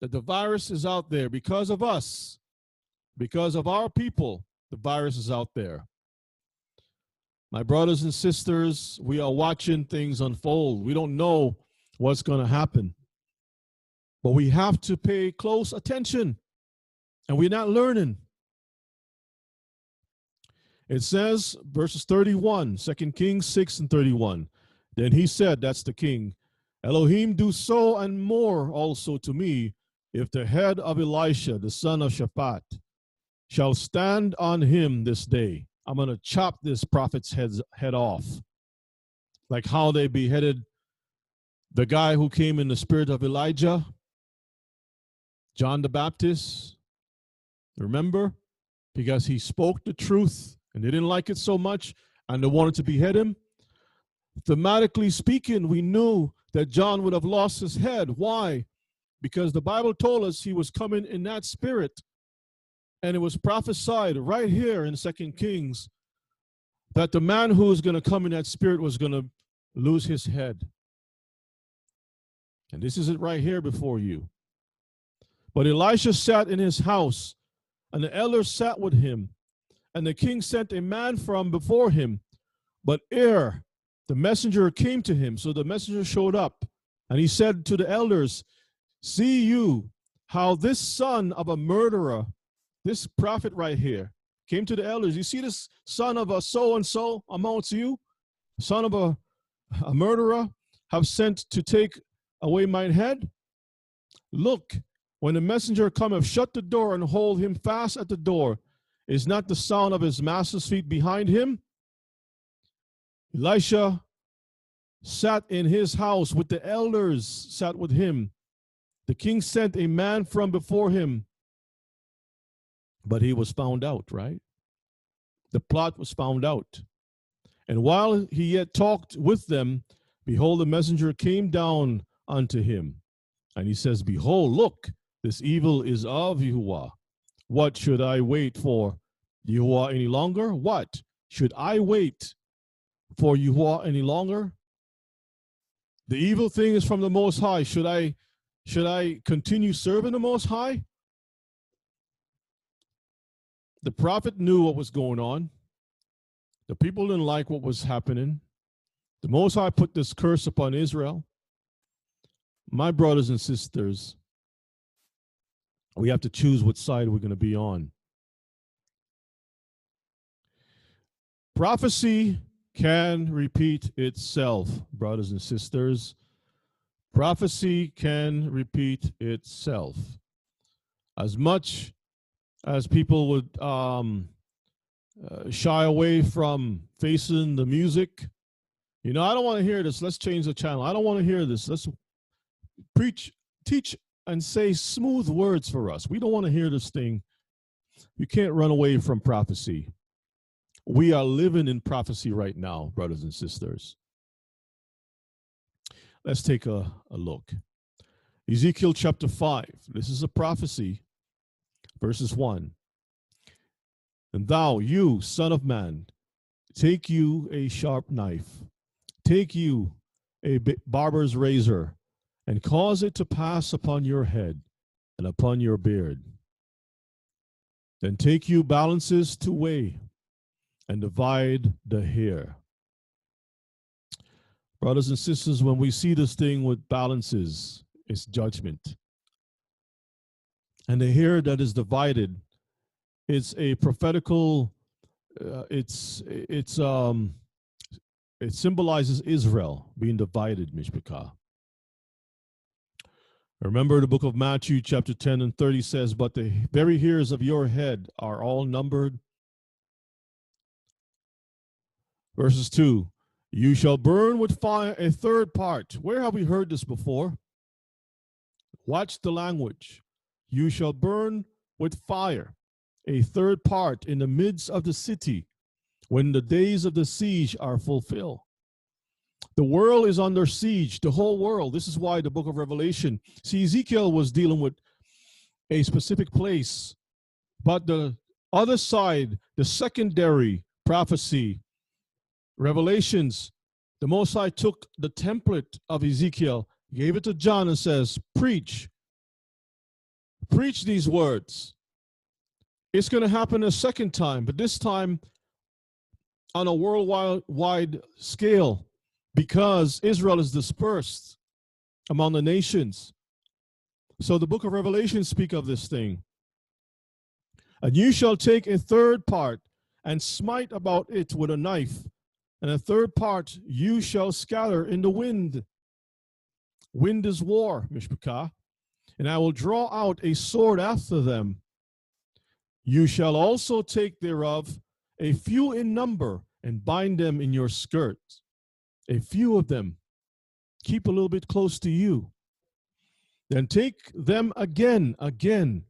that the virus is out there, because of us, because of our people, the virus is out there. My brothers and sisters, we are watching things unfold. We don't know what's going to happen. But we have to pay close attention. And we're not learning. It says, verses 31, 2 Kings 6 and 31. Then he said, That's the king, Elohim do so and more also to me, if the head of Elisha, the son of Shaphat, shall stand on him this day. I'm going to chop this prophet's head, head off. Like how they beheaded the guy who came in the spirit of Elijah, John the Baptist. Remember? Because he spoke the truth and they didn't like it so much and they wanted to behead him. Thematically speaking, we knew that John would have lost his head. Why? Because the Bible told us he was coming in that spirit. And it was prophesied right here in Second Kings that the man who was going to come in that spirit was going to lose his head. And this is it right here before you. But Elisha sat in his house, and the elders sat with him. And the king sent a man from before him. But ere the messenger came to him, so the messenger showed up, and he said to the elders, See you how this son of a murderer, this prophet right here, came to the elders. You see this son of a so and so amongst you, son of a, a murderer, have sent to take away mine head? Look, when the messenger cometh, shut the door and hold him fast at the door, is not the sound of his master's feet behind him? Elisha sat in his house with the elders, sat with him. The king sent a man from before him, but he was found out, right? The plot was found out. And while he yet talked with them, behold, the messenger came down unto him. And he says, Behold, look, this evil is of Yahuwah. What should I wait for Yahuwah any longer? What should I wait for Yahuwah any longer? The evil thing is from the Most High. Should I should I continue serving the Most High? The prophet knew what was going on. The people didn't like what was happening. The Most High put this curse upon Israel. My brothers and sisters, we have to choose what side we're going to be on. Prophecy can repeat itself, brothers and sisters. Prophecy can repeat itself. As much as people would um, uh, shy away from facing the music, you know, I don't want to hear this. Let's change the channel. I don't want to hear this. Let's preach, teach, and say smooth words for us. We don't want to hear this thing. You can't run away from prophecy. We are living in prophecy right now, brothers and sisters. Let's take a, a look. Ezekiel chapter 5. This is a prophecy, verses 1. And thou, you, son of man, take you a sharp knife, take you a barber's razor, and cause it to pass upon your head and upon your beard. Then take you balances to weigh and divide the hair. Brothers and sisters, when we see this thing with balances, it's judgment. And the hair that is divided, it's a prophetical, uh, it's, it's, um, it symbolizes Israel being divided, Mishpachah. Remember the book of Matthew, chapter 10 and 30 says, But the very hairs of your head are all numbered. Verses 2 You shall burn with fire a third part. Where have we heard this before? Watch the language. You shall burn with fire a third part in the midst of the city when the days of the siege are fulfilled. The world is under siege, the whole world. This is why the book of Revelation, see, Ezekiel was dealing with a specific place, but the other side, the secondary prophecy, Revelations, the Most High took the template of Ezekiel, gave it to John, and says, Preach. Preach these words. It's going to happen a second time, but this time on a worldwide scale because Israel is dispersed among the nations. So the book of Revelation speak of this thing. And you shall take a third part and smite about it with a knife, and a third part you shall scatter in the wind. Wind is war, Mishpachah, and I will draw out a sword after them. You shall also take thereof a few in number and bind them in your skirts a few of them, keep a little bit close to you. Then take them again, again,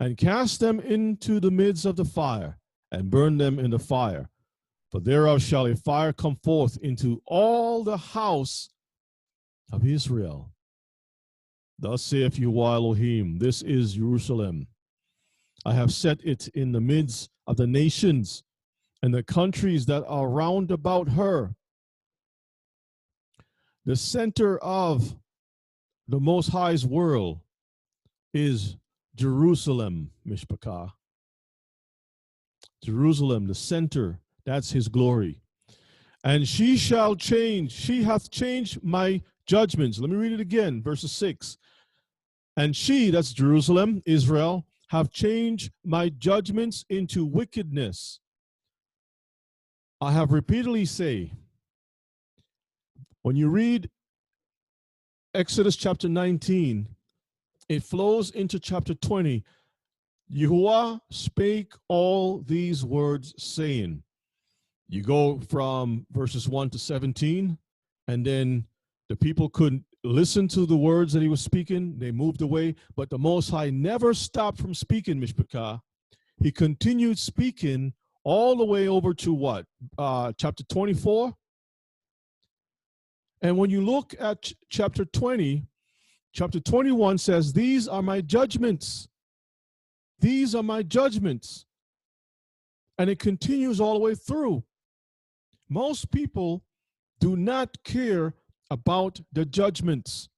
and cast them into the midst of the fire, and burn them in the fire. For thereof shall a fire come forth into all the house of Israel. Thus saith Yahweh Elohim, this is Jerusalem. I have set it in the midst of the nations and the countries that are round about her the center of the Most High's world is Jerusalem, Mishpachah. Jerusalem, the center, that's his glory. And she shall change, she hath changed my judgments. Let me read it again, verses 6. And she, that's Jerusalem, Israel, have changed my judgments into wickedness. I have repeatedly say, when you read Exodus chapter 19, it flows into chapter 20. Yahuwah spake all these words, saying, You go from verses 1 to 17, and then the people couldn't listen to the words that he was speaking. They moved away, but the Most High never stopped from speaking, Mishpachah. He continued speaking all the way over to what? Uh, chapter 24 and when you look at ch- chapter 20, chapter 21 says, These are my judgments. These are my judgments. And it continues all the way through. Most people do not care about the judgments.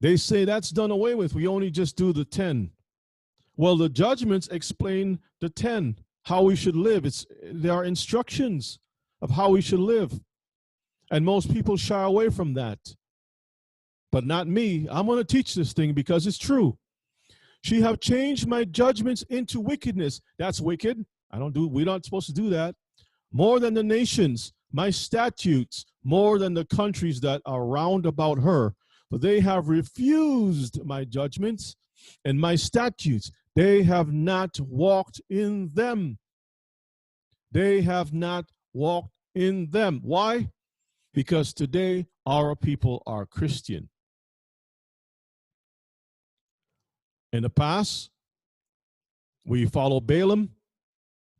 They say that's done away with. We only just do the 10. Well, the judgments explain the 10, how we should live. It's there are instructions of how we should live. And most people shy away from that. But not me. I'm going to teach this thing because it's true. She have changed my judgments into wickedness. That's wicked. I don't do we're not supposed to do that. more than the nations, my statutes more than the countries that are round about her. For they have refused my judgments and my statutes. They have not walked in them. They have not walked in them. Why? Because today our people are Christian. In the past, we follow Balaam.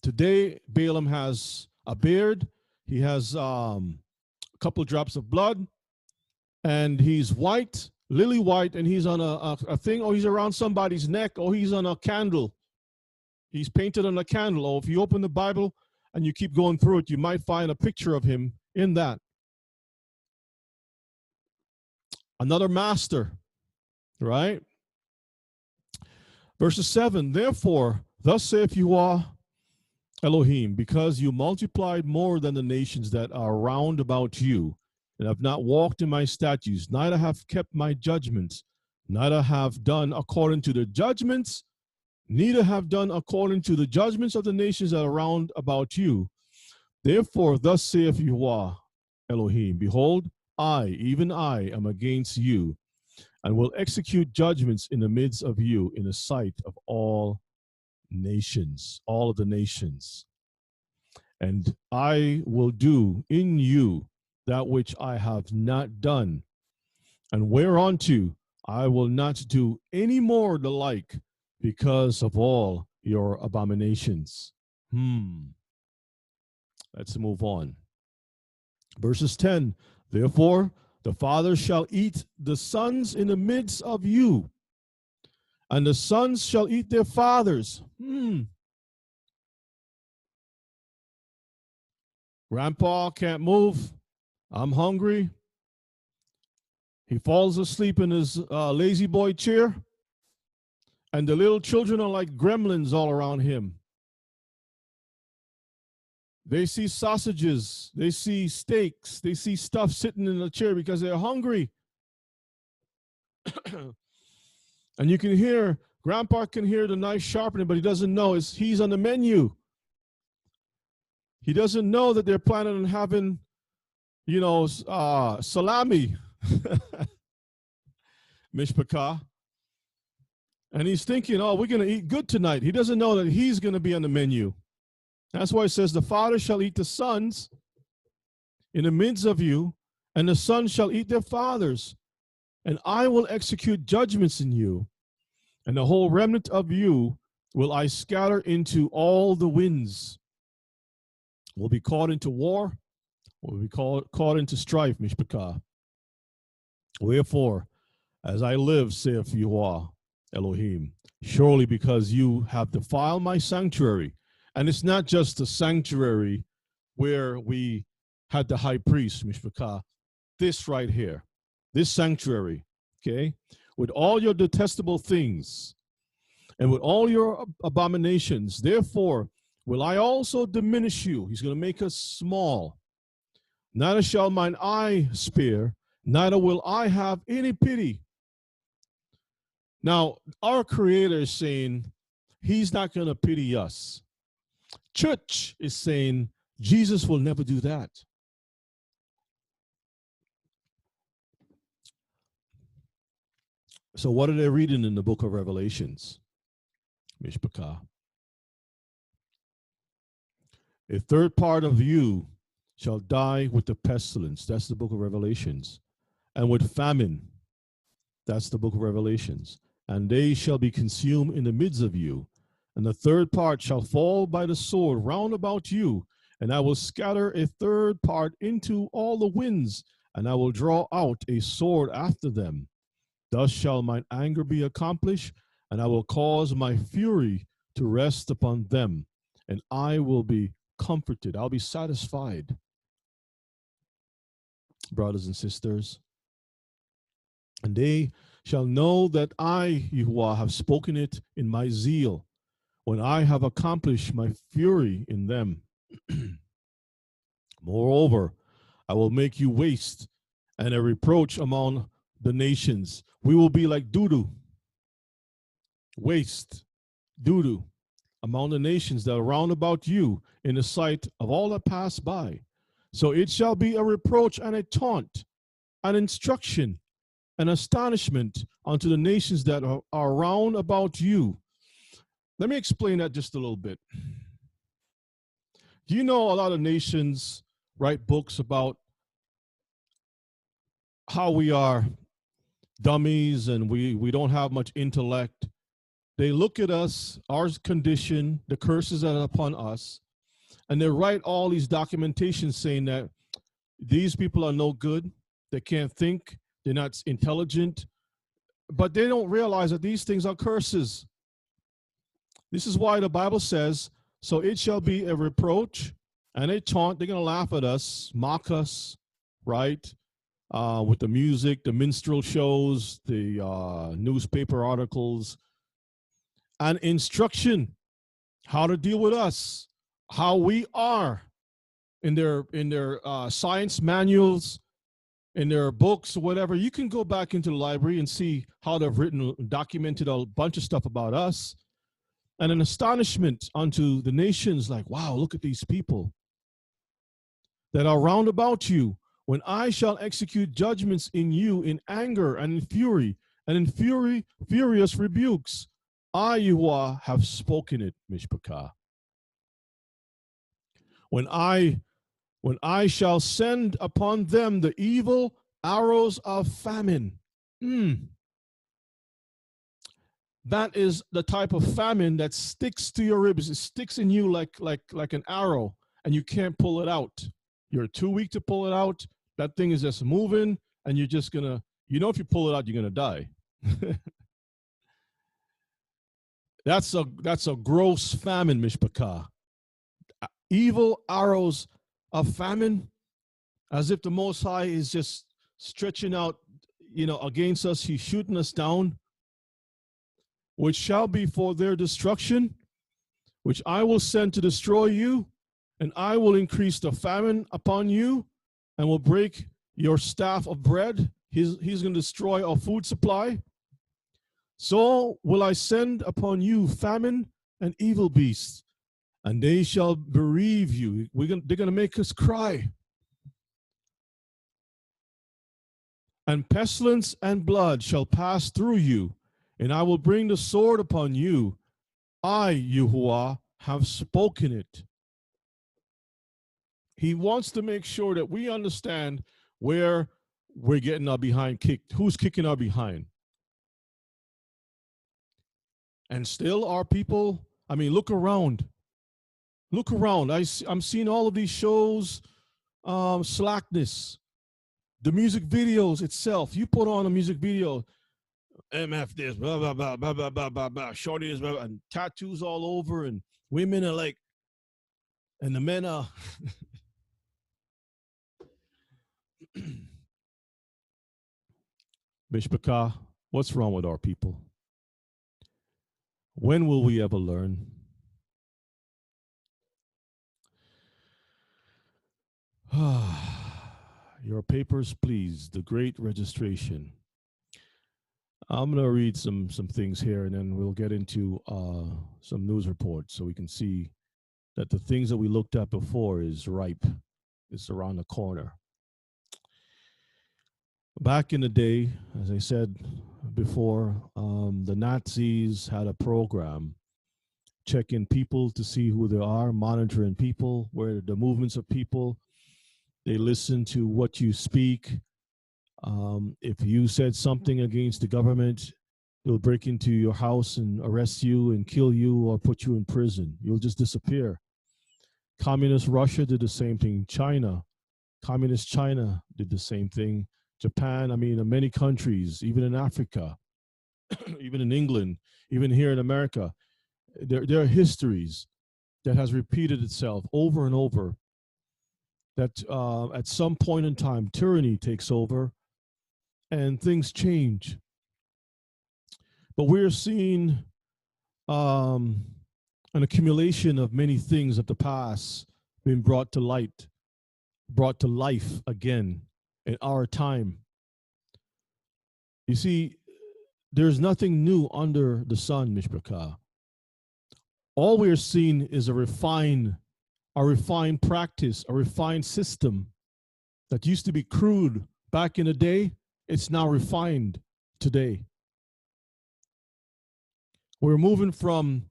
Today, Balaam has a beard. He has um, a couple drops of blood, and he's white, lily white, and he's on a, a, a thing, or he's around somebody's neck, or he's on a candle. He's painted on a candle. Or if you open the Bible and you keep going through it, you might find a picture of him in that. Another master, right? Verses 7 Therefore, thus saith you Yahweh Elohim, because you multiplied more than the nations that are round about you, and have not walked in my statutes, neither have kept my judgments, neither have done according to the judgments, neither have done according to the judgments of the nations that are round about you. Therefore, thus saith Yahweh Elohim, Behold, I, even I, am against you, and will execute judgments in the midst of you in the sight of all nations, all of the nations. And I will do in you that which I have not done, and whereunto I will not do any more the like because of all your abominations. Hmm. Let's move on. Verses 10 Therefore, the Father shall eat the sons in the midst of you, and the sons shall eat their fathers. Hmm. Grandpa can't move. I'm hungry. He falls asleep in his uh, lazy boy chair, and the little children are like gremlins all around him. They see sausages, they see steaks, they see stuff sitting in the chair because they're hungry. and you can hear, Grandpa can hear the knife sharpening, but he doesn't know it's, he's on the menu. He doesn't know that they're planning on having, you know, uh, salami, mishpachah. And he's thinking, oh, we're going to eat good tonight. He doesn't know that he's going to be on the menu. That's why it says, The father shall eat the sons in the midst of you, and the sons shall eat their fathers. And I will execute judgments in you, and the whole remnant of you will I scatter into all the winds. Will be caught into war, will be caught, caught into strife, Mishpachah. Wherefore, as I live, saith Yahweh Elohim, surely because you have defiled my sanctuary, and it's not just the sanctuary where we had the high priest, Mishpachah. This right here, this sanctuary, okay, with all your detestable things and with all your abominations, therefore will I also diminish you. He's going to make us small. Neither shall mine eye spare, neither will I have any pity. Now, our Creator is saying He's not going to pity us. Church is saying Jesus will never do that. So, what are they reading in the book of Revelations? Mishpachah. A third part of you shall die with the pestilence. That's the book of Revelations. And with famine. That's the book of Revelations. And they shall be consumed in the midst of you and the third part shall fall by the sword round about you, and I will scatter a third part into all the winds, and I will draw out a sword after them. Thus shall mine anger be accomplished, and I will cause my fury to rest upon them, and I will be comforted. I'll be satisfied. Brothers and sisters, and they shall know that I, Yahuwah, have spoken it in my zeal when I have accomplished my fury in them. Moreover, I will make you waste and a reproach among the nations. We will be like doo. Waste, doo. among the nations that are round about you in the sight of all that pass by. So it shall be a reproach and a taunt, an instruction, an astonishment unto the nations that are, are round about you. Let me explain that just a little bit. You know a lot of nations write books about how we are dummies and we, we don't have much intellect? They look at us, our condition, the curses that are upon us, and they write all these documentations saying that these people are no good, they can't think, they're not intelligent, but they don't realize that these things are curses. This is why the Bible says, So it shall be a reproach and a taunt. They're going to laugh at us, mock us, right? Uh, with the music, the minstrel shows, the uh, newspaper articles, and instruction how to deal with us, how we are in their in their uh, science manuals, in their books, whatever. You can go back into the library and see how they've written, documented a bunch of stuff about us and an astonishment unto the nations like, wow, look at these people that are round about you. When I shall execute judgments in you in anger and in fury, and in fury, furious rebukes, I, Yahuwah, have spoken it, Mishpachah. When I when I shall send upon them the evil arrows of famine. Mm that is the type of famine that sticks to your ribs. It sticks in you like like like an arrow, and you can't pull it out. You're too weak to pull it out. That thing is just moving, and you're just gonna. You know, if you pull it out, you're gonna die. that's a that's a gross famine, Mishpachah. Evil arrows of famine, as if the Most High is just stretching out, you know, against us. He's shooting us down which shall be for their destruction, which I will send to destroy you, and I will increase the famine upon you, and will break your staff of bread. He's, he's going to destroy our food supply. So will I send upon you famine and evil beasts, and they shall bereave you. We're gonna, they're going to make us cry. And pestilence and blood shall pass through you, and I will bring the sword upon you. I, Yahuwah, have spoken it. He wants to make sure that we understand where we're getting our behind kicked, who's kicking our behind. And still, our people, I mean, look around. Look around. I, I'm seeing all of these shows, um, slackness, the music videos itself. You put on a music video, MF this, blah blah blah blah blah blah blah blah. Shorty is and tattoos all over, and women are like, and the men are. Mishpachah, what's wrong with our people? When will we ever learn? Your papers, please. The great registration. I'm going to read some some things here, and then we'll get into uh, some news reports so we can see that the things that we looked at before is ripe. It's around the corner. Back in the day, as I said before, um, the Nazis had a program checking people to see who they are, monitoring people, where the movements of people. They listen to what you speak, um, if you said something against the government, they'll break into your house and arrest you and kill you or put you in prison. You'll just disappear. Communist Russia did the same thing. China, Communist China did the same thing. Japan, I mean, in many countries, even in Africa, even in England, even here in America, there, there are histories that has repeated itself over and over that uh, at some point in time, tyranny takes over and things change. But we're seeing um, an accumulation of many things of the past being brought to light, brought to life again in our time. You see, there's nothing new under the sun, Mishpachah. all we are seeing is a refined, a refined practice, a refined system that used to be crude back in the day. It's now refined today. We're moving from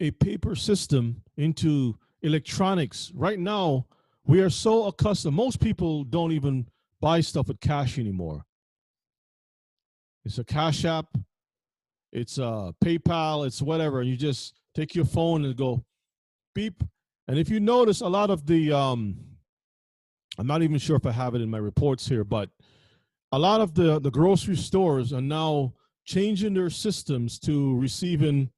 a paper system into electronics. Right now, we are so accustomed, most people don't even buy stuff with cash anymore. It's a Cash App, it's a PayPal, it's whatever. And you just take your phone and go beep. And if you notice, a lot of the, um, I'm not even sure if I have it in my reports here, but a lot of the, the grocery stores are now changing their systems to receiving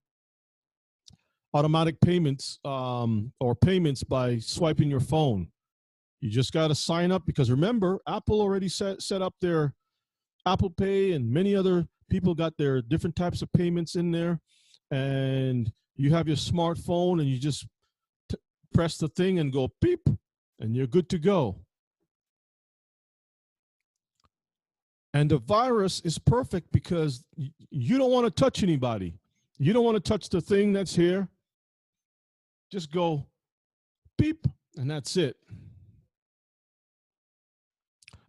automatic payments um, or payments by swiping your phone. You just got to sign up because remember, Apple already set, set up their Apple Pay and many other people got their different types of payments in there. And you have your smartphone and you just press the thing and go beep and you're good to go. And the virus is perfect because you don't want to touch anybody. You don't want to touch the thing that's here. Just go beep, and that's it.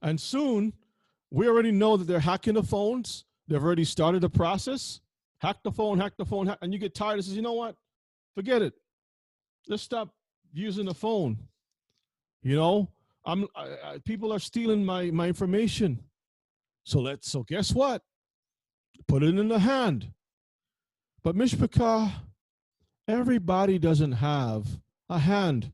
And soon, we already know that they're hacking the phones. They've already started the process. Hack the phone, hack the phone, hack, and you get tired and says, you know what? Forget it. Let's stop using the phone. You know, I'm I, I, people are stealing my my information. So let's, so guess what? Put it in the hand. But Mishpachah, everybody doesn't have a hand.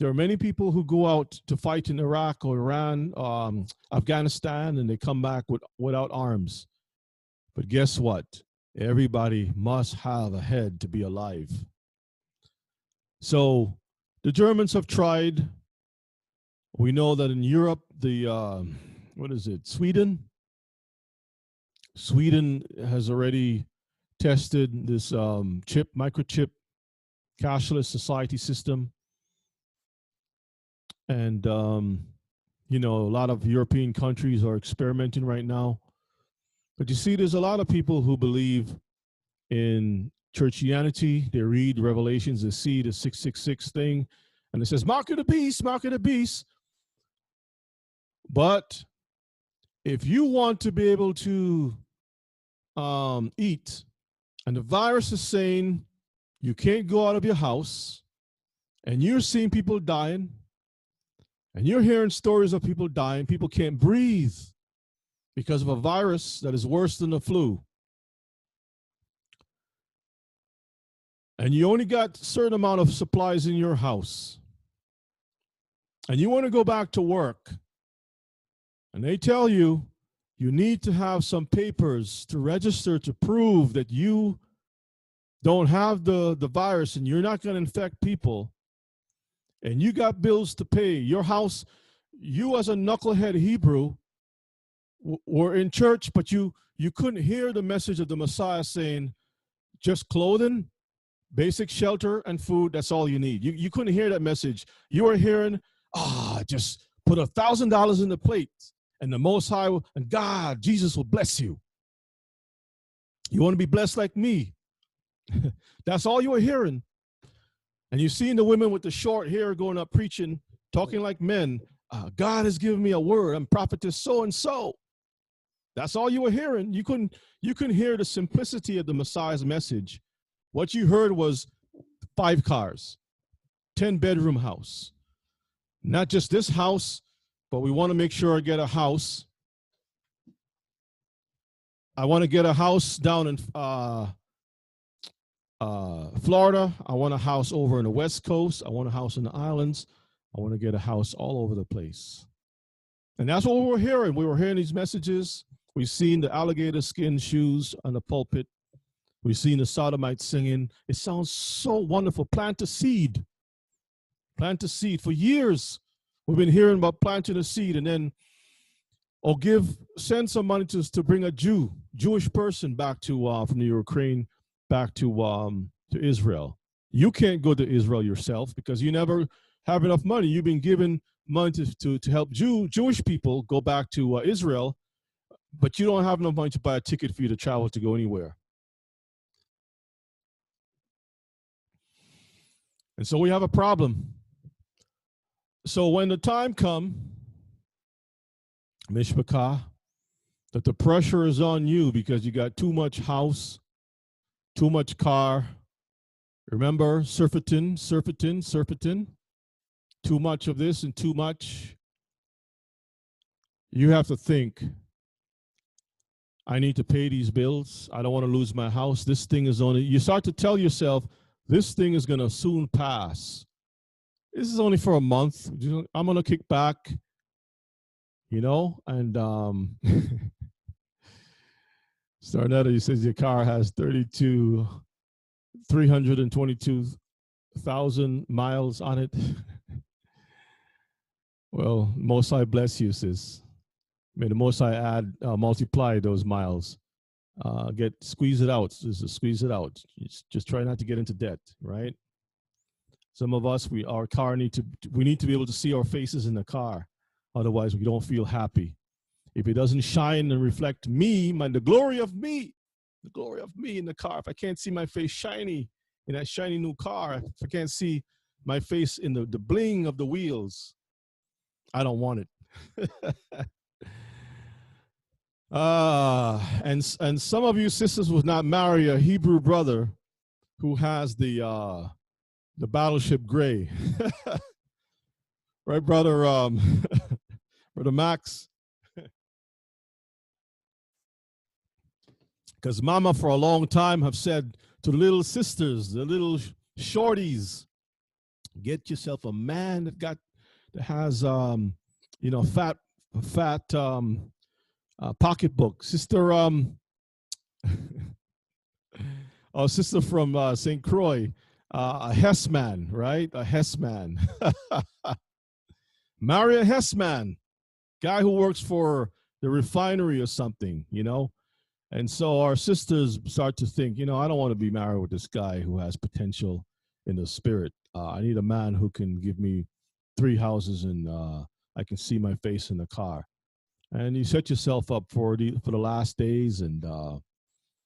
There are many people who go out to fight in Iraq or Iran, um, Afghanistan, and they come back with, without arms. But guess what? Everybody must have a head to be alive. So the Germans have tried. We know that in Europe, the uh, what is it, Sweden? Sweden has already tested this um, chip, microchip, cashless society system. And, um, you know, a lot of European countries are experimenting right now. But you see, there's a lot of people who believe in churchianity. They read Revelations, they see the 666 thing, and it says, Mark of the beast, mark of the beast. But if you want to be able to um, eat, and the virus is saying you can't go out of your house, and you're seeing people dying, and you're hearing stories of people dying, people can't breathe because of a virus that is worse than the flu. And you only got a certain amount of supplies in your house. And you want to go back to work and they tell you you need to have some papers to register to prove that you don't have the, the virus and you're not going to infect people, and you got bills to pay, your house, you as a knucklehead Hebrew were in church, but you you couldn't hear the message of the Messiah saying, just clothing, basic shelter, and food, that's all you need. You, you couldn't hear that message. You were hearing, ah, oh, just put a thousand dollars in the plate and the Most High will, and God, Jesus will bless you. You want to be blessed like me? That's all you were hearing. And you've seen the women with the short hair going up preaching, talking like men. Uh, God has given me a word. I'm prophetess so and so. That's all you were hearing. You couldn't you couldn't hear the simplicity of the Messiah's message. What you heard was five cars, 10 bedroom house. Not just this house, but we want to make sure I get a house. I want to get a house down in uh, uh, Florida. I want a house over in the West Coast. I want a house in the islands. I want to get a house all over the place. And that's what we were hearing. We were hearing these messages. We've seen the alligator skin shoes on the pulpit. We've seen the sodomites singing. It sounds so wonderful. Plant a seed. Plant a seed. For years, We've been hearing about planting a seed and then, or give, send some money to, to bring a Jew, Jewish person back to, uh, from the Ukraine back to, um, to Israel. You can't go to Israel yourself because you never have enough money. You've been given money to, to, to help Jew, Jewish people go back to uh, Israel, but you don't have enough money to buy a ticket for you to travel to go anywhere. And so we have a problem. So when the time come, Mishpachah, that the pressure is on you because you got too much house, too much car. Remember, surfeiting, surfeiting, surfeiting. Too much of this and too much. You have to think I need to pay these bills. I don't want to lose my house. This thing is only, you start to tell yourself, this thing is going to soon pass. This is only for a month. I'm going to kick back, you know, and um, Starnetta, he says your car has 32, 322,000 miles on it. well, Most High bless you, sis. May the Most High add, uh, multiply those miles. Uh, get squeeze it out. Just squeeze it out. Just, just try not to get into debt, right? Some of us, we our car need to we need to be able to see our faces in the car. Otherwise, we don't feel happy. If it doesn't shine and reflect me, my the glory of me, the glory of me in the car. If I can't see my face shiny in that shiny new car, if I can't see my face in the, the bling of the wheels, I don't want it. Uh, and and some of you sisters would not marry a Hebrew brother who has the uh, the battleship gray. right, brother um, brother Max? Because mama for a long time have said to the little sisters, the little shorties, get yourself a man that got that has um, you know, fat fat um uh, pocketbook. Sister, um, oh, sister from uh, St. Croix, uh, a Hessman, right? A Hessman. Marry a Hessman, guy who works for the refinery or something, you know? And so our sisters start to think, you know, I don't want to be married with this guy who has potential in the spirit. Uh, I need a man who can give me three houses and uh, I can see my face in the car and you set yourself up for the for the last days and uh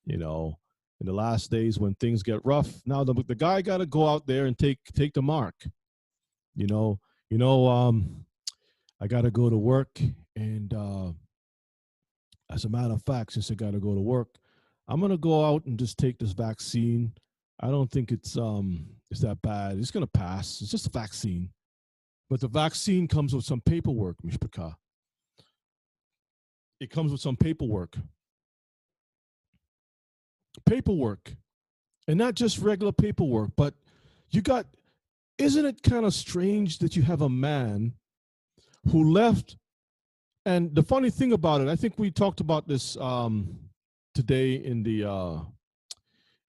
you know in the last days when things get rough now the, the guy got to go out there and take take the mark you know you know um i got to go to work and uh as a matter of fact since i got to go to work i'm to go out and just take this vaccine i don't think it's um it's that bad it's to pass it's just a vaccine but the vaccine comes with some paperwork mishpachah it comes with some paperwork. Paperwork. And not just regular paperwork, but you got, isn't it kind of strange that you have a man who left? And the funny thing about it, I think we talked about this um, today in the uh,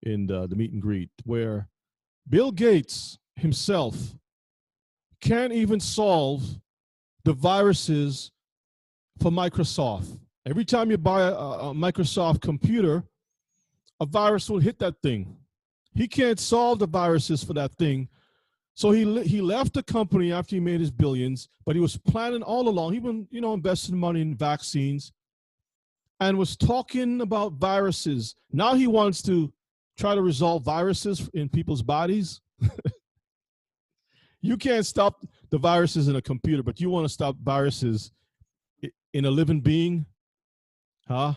in the, the meet and greet, where Bill Gates himself can't even solve the viruses for Microsoft. Every time you buy a, a, Microsoft computer, a virus will hit that thing. He can't solve the viruses for that thing. So he he left the company after he made his billions, but he was planning all along. He been you know investing money in vaccines, and was talking about viruses. Now he wants to try to resolve viruses in people's bodies. you can't stop the viruses in a computer, but you want to stop viruses in a living being, huh?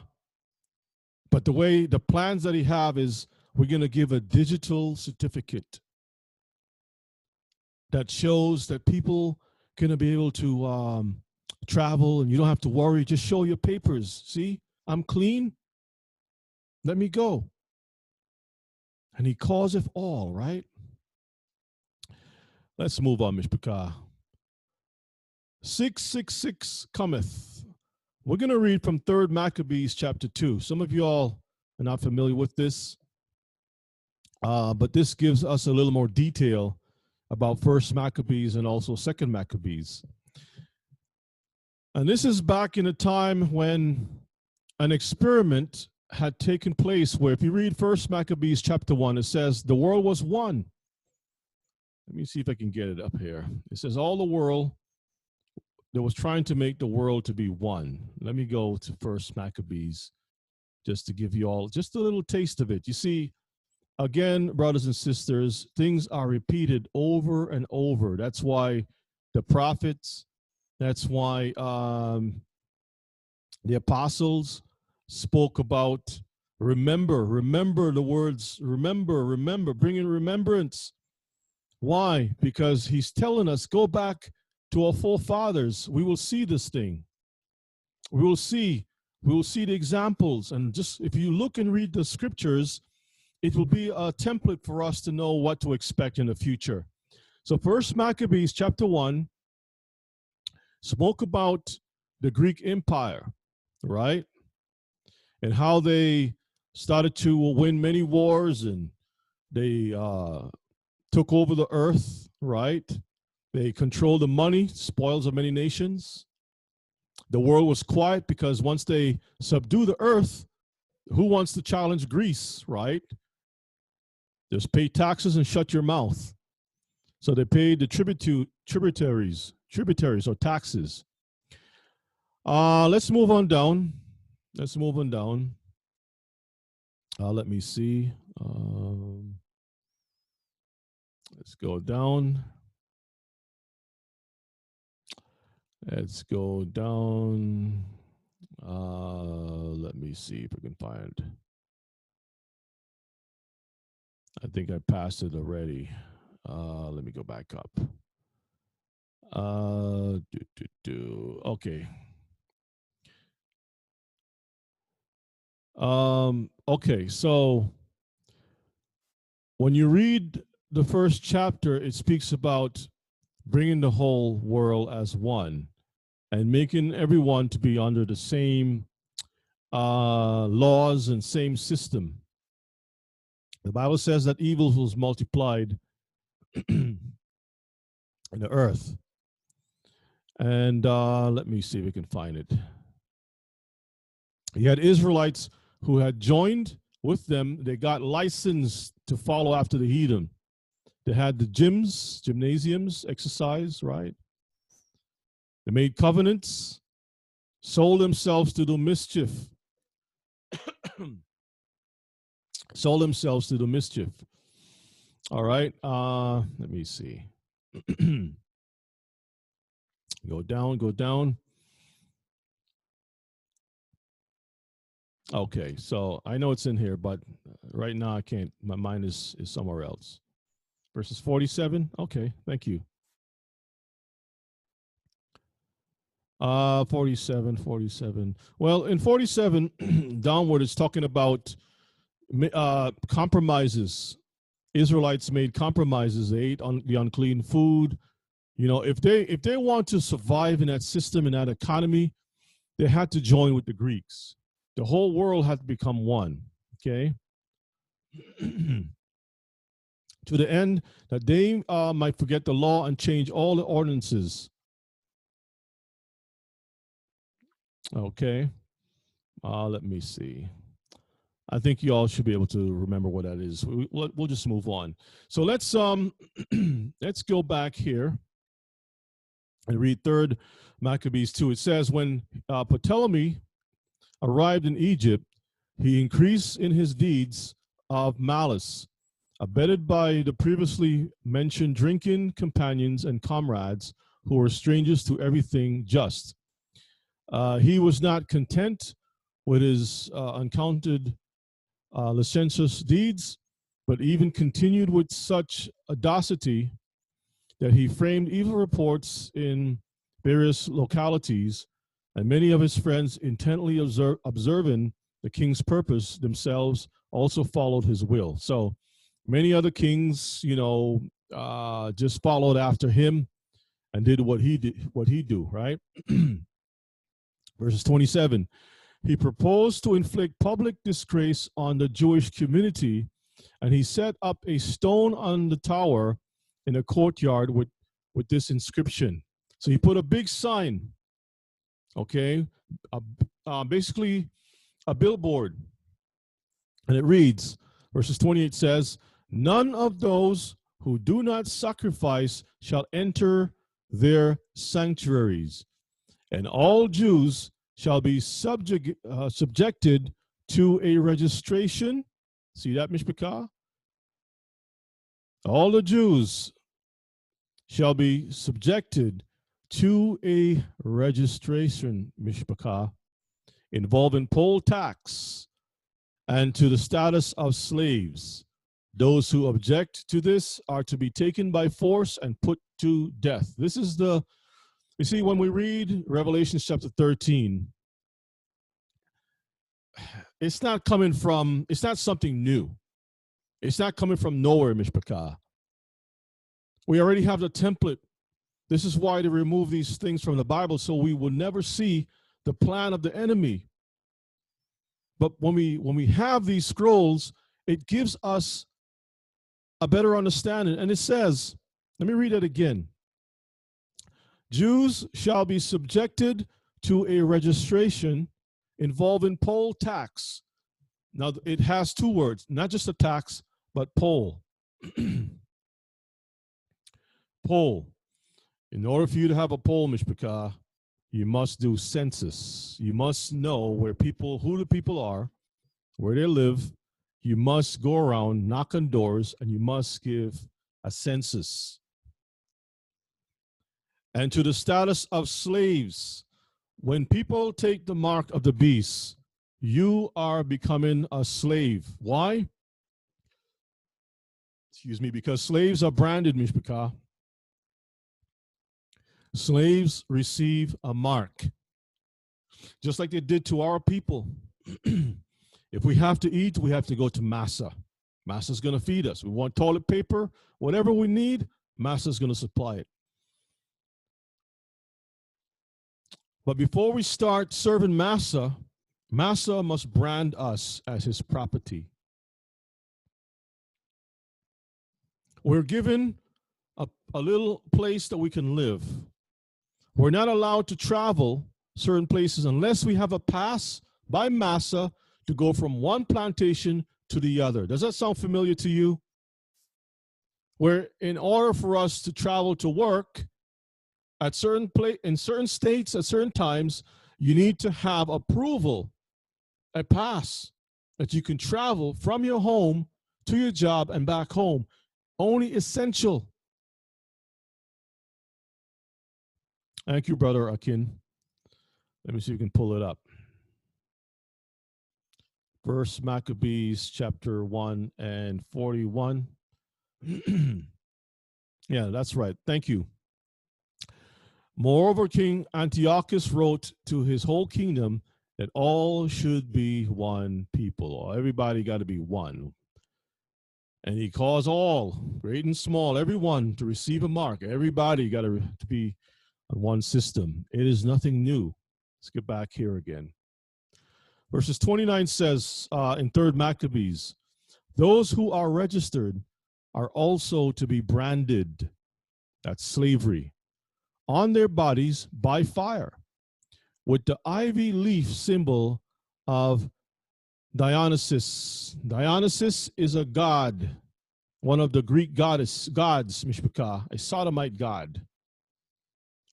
But the way the plans that he have is we're going to give a digital certificate that shows that people going to be able to um, travel and you don't have to worry. Just show your papers. See, I'm clean. Let me go. And he causeth all, right? Let's move on, Mishpachah. 666 cometh we're going to read from 3rd Maccabees chapter 2. Some of you all are not familiar with this, uh, but this gives us a little more detail about 1st Maccabees and also 2nd Maccabees. And this is back in a time when an experiment had taken place where if you read 1st Maccabees chapter 1, it says, The world was one. Let me see if I can get it up here. It says, All the world that was trying to make the world to be one. Let me go to First Maccabees just to give you all just a little taste of it. You see, again, brothers and sisters, things are repeated over and over. That's why the prophets, that's why um, the apostles spoke about remember, remember the words, remember, remember, bring in remembrance. Why? Because he's telling us, go back to our forefathers. We will see this thing. We will see, we will see the examples. And just if you look and read the scriptures, it will be a template for us to know what to expect in the future. So first Maccabees chapter 1 spoke about the Greek Empire, right? And how they started to win many wars and they uh, took over the earth, right? They controlled the money, spoils of many nations. The world was quiet because once they subdue the earth, who wants to challenge Greece, right? Just pay taxes and shut your mouth. So they paid the tributu- tributaries, tributaries or taxes. Uh, let's move on down. Let's move on down. Uh, let me see. Um, let's go down. Let's go down. Uh, let me see if I can find. I think I passed it already. Uh, let me go back up. Uh, do, do, do. Okay. Um, okay, so when you read the first chapter, it speaks about bringing the whole world as one and making everyone to be under the same uh, laws and same system. The Bible says that evil was multiplied in the earth. And uh, let me see if we can find it. You had Israelites who had joined with them, they got licensed to follow after the heathen. They had the gyms, gymnasiums, exercise, right? They made covenants, sold themselves to do mischief. sold themselves to the mischief. All right. Uh, let me see. go down, go down. Okay, so I know it's in here, but right now I can't. My mind is is somewhere else. Verses 47. Okay, thank you. Uh 47, 47. Well, in 47 downward it's talking about uh, compromises. Israelites made compromises. They ate on the unclean food. You know, if they if they want to survive in that system in that economy, they had to join with the Greeks. The whole world had to become one. Okay. to the end that they uh, might forget the law and change all the ordinances. Okay. Uh, let me see. I think you all should be able to remember what that is. We, will we'll just move on. So let's um let's go back here and read third Maccabees 2. It says, when uh, Ptolemy arrived in Egypt, he increased in his deeds of malice, abetted by the previously mentioned drinking companions and comrades who were strangers to everything just. Uh, he was not content with his uh, uncounted uh, licentious deeds, but even continued with such audacity that he framed evil reports in various localities, and many of his friends, intently observe, observing the king's purpose themselves, also followed his will. So many other kings, you know, uh, just followed after him and did what he did, what he do, right? Verses 27 he proposed to inflict public disgrace on the Jewish community, and he set up a stone on the tower in a courtyard with, with this inscription. So he put a big sign, okay, uh, basically a billboard, and it reads, verses 28 says, None of those who do not sacrifice shall enter their sanctuaries, and all Jews shall be uh, subjected to a registration. See that, Mishpachah? all the Jews shall be subjected to a registration, mishpachah, involving poll tax and to the status of slaves. Those who object to this are to be taken by force and put to death. This is the, you see, when we read Revelation chapter 13, it's not coming from, it's not something new. It's not coming from nowhere, Mishpachah. We already have the template. This is why they remove these things from the Bible so we will never see the plan of the enemy. But when we when we have these scrolls, it gives us a better understanding. And it says, let me read it again. Jews shall be subjected to a registration involving poll tax. Now it has two words, not just a tax, but poll. poll. In order for you to have a poll, Mishpachah, you must do census. You must know where people, who the people are, where they live. You must go around, knock on doors, and you must give a census. And to the status of slaves, when people take the mark of the beast, you are becoming a slave. Why? Excuse me, because slaves are branded, Mishpachah. Slaves receive a mark, just like they did to our people. if we have to eat, we have to go to Massa. Massa's going to feed us. We want toilet paper, whatever we need, Massa's going to supply it. But before we start serving Massa, Massa must brand us as his property. We're given a, a little place that we can live. We're not allowed to travel certain places unless we have a pass by Massa to go from one plantation to the other. Does that sound familiar to you? Where in order for us to travel to work at certain place in certain states at certain times, you need to have approval, a pass that you can travel from your home to your job and back home. Only essential Thank you, Brother Akin. Let me see if we can pull it up. First Maccabees chapter 1 and 41. yeah, that's right. Thank you. Moreover, King Antiochus wrote to his whole kingdom that all should be one people. Everybody got to be one. And he calls all, great and small, everyone to receive a mark. Everybody got to, to be on one system. It is nothing new. Let's get back here again. Verses 29 says uh, in 3rd Maccabees, those who are registered are also to be branded, that's slavery, on their bodies by fire with the ivy leaf symbol of Dionysus. Dionysus is a god, one of the Greek goddess, gods, Mishpachah, a sodomite god.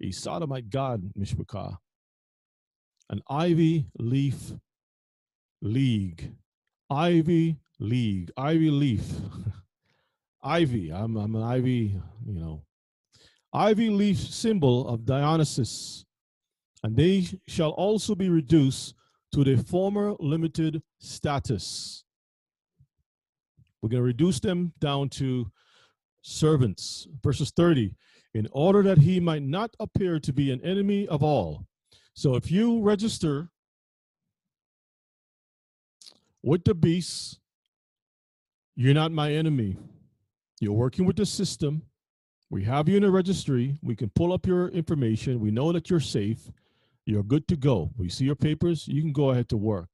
A sodomite god, Mishpachah, an ivy leaf league, ivy league, ivy leaf, ivy. I'm, I'm an ivy, you know, ivy leaf symbol of Dionysus, and they shall also be reduced to their former limited status. We're going to reduce them down to servants. Verses 30 in order that he might not appear to be an enemy of all. So if you register with the beast, you're not my enemy. You're working with the system. We have you in a registry. We can pull up your information. We know that you're safe. You're good to go. We see your papers. You can go ahead to work.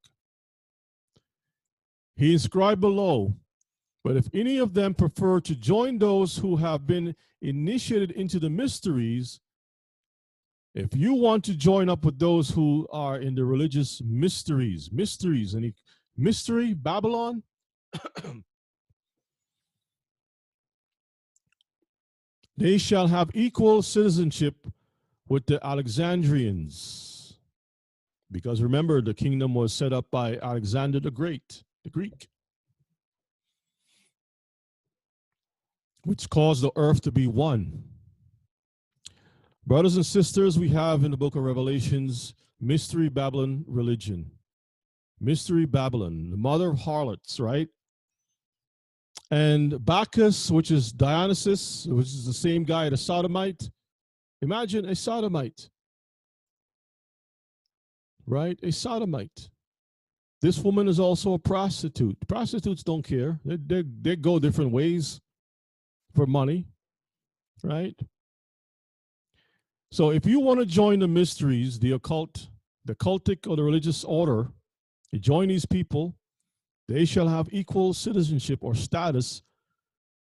He inscribed below but if any of them prefer to join those who have been initiated into the mysteries, if you want to join up with those who are in the religious mysteries, mysteries, any mystery, Babylon, they shall have equal citizenship with the Alexandrians. Because remember, the kingdom was set up by Alexander the Great, the Greek. which caused the earth to be one. Brothers and sisters, we have in the book of Revelations Mystery Babylon religion. Mystery Babylon, the mother of harlots, right? And Bacchus, which is Dionysus, which is the same guy, the sodomite. Imagine a sodomite, right? A sodomite. This woman is also a prostitute. Prostitutes don't care. They, they, they go different ways for money, right? So if you want to join the mysteries, the occult, the cultic or the religious order, you join these people, they shall have equal citizenship or status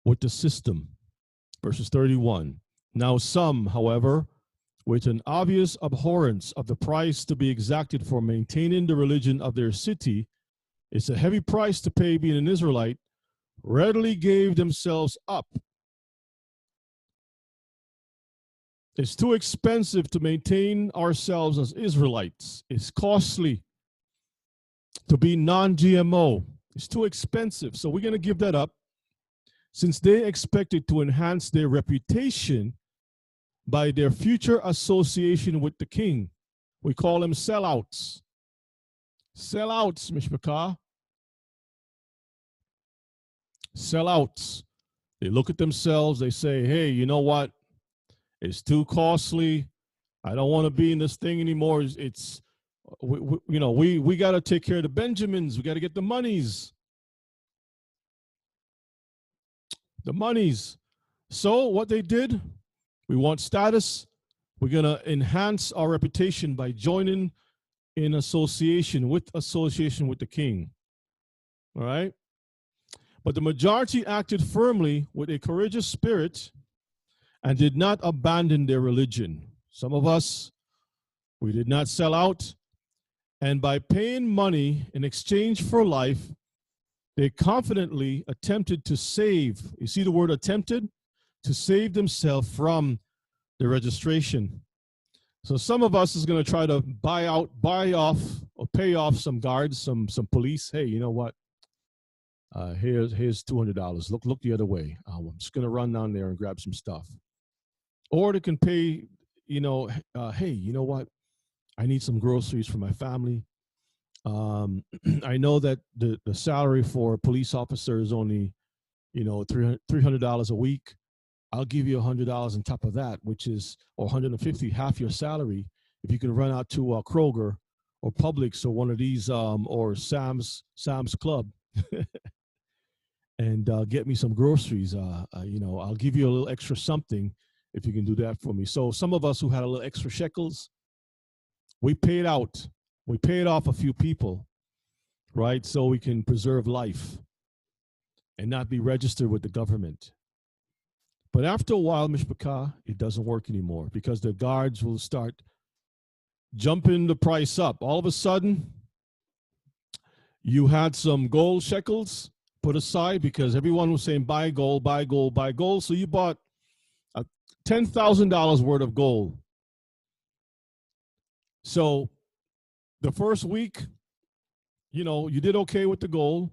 with the system. Verses 31. Now some, however, with an obvious abhorrence of the price to be exacted for maintaining the religion of their city, it's a heavy price to pay being an Israelite, readily gave themselves up. It's too expensive to maintain ourselves as Israelites. It's costly to be non GMO. It's too expensive. So we're going to give that up since they expected to enhance their reputation by their future association with the king. We call them sellouts. Sellouts, Mishpachah. Sellouts. They look at themselves, they say, hey, you know what? It's too costly. I don't want to be in this thing anymore. It's, it's we, you know, we, we got to take care of the Benjamins. We got to get the monies. The monies. So what they did, we want status. We're going to enhance our reputation by joining in association with association with the king. All right? But the majority acted firmly with a courageous spirit and did not abandon their religion. Some of us, we did not sell out. And by paying money in exchange for life, they confidently attempted to save. You see the word attempted? to save themselves from the registration. So some of us is going to try to buy out, buy off, or pay off some guards, some some police. Hey, you know what? Uh, here's here's two hundred dollars. Look look the other way. Uh, I'm just going to run down there and grab some stuff. Or they can pay. You know, uh, hey, you know what? I need some groceries for my family. Um, I know that the the salary for a police officer is only, you know, three hundred dollars a week. I'll give you a hundred dollars on top of that, which is or 150, half your salary. If you can run out to uh, Kroger or Publix or one of these um, or Sam's Sam's Club and uh, get me some groceries, uh, uh, you know, I'll give you a little extra something if you can do that for me. So some of us who had a little extra shekels, we paid out, we paid off a few people, right? So we can preserve life and not be registered with the government. But after a while, Mishpachah, it doesn't work anymore because the guards will start jumping the price up. All of a sudden, you had some gold shekels put aside because everyone was saying buy gold, buy gold, buy gold. So you bought a $10,000 worth of gold. So the first week, you know, you did okay with the gold.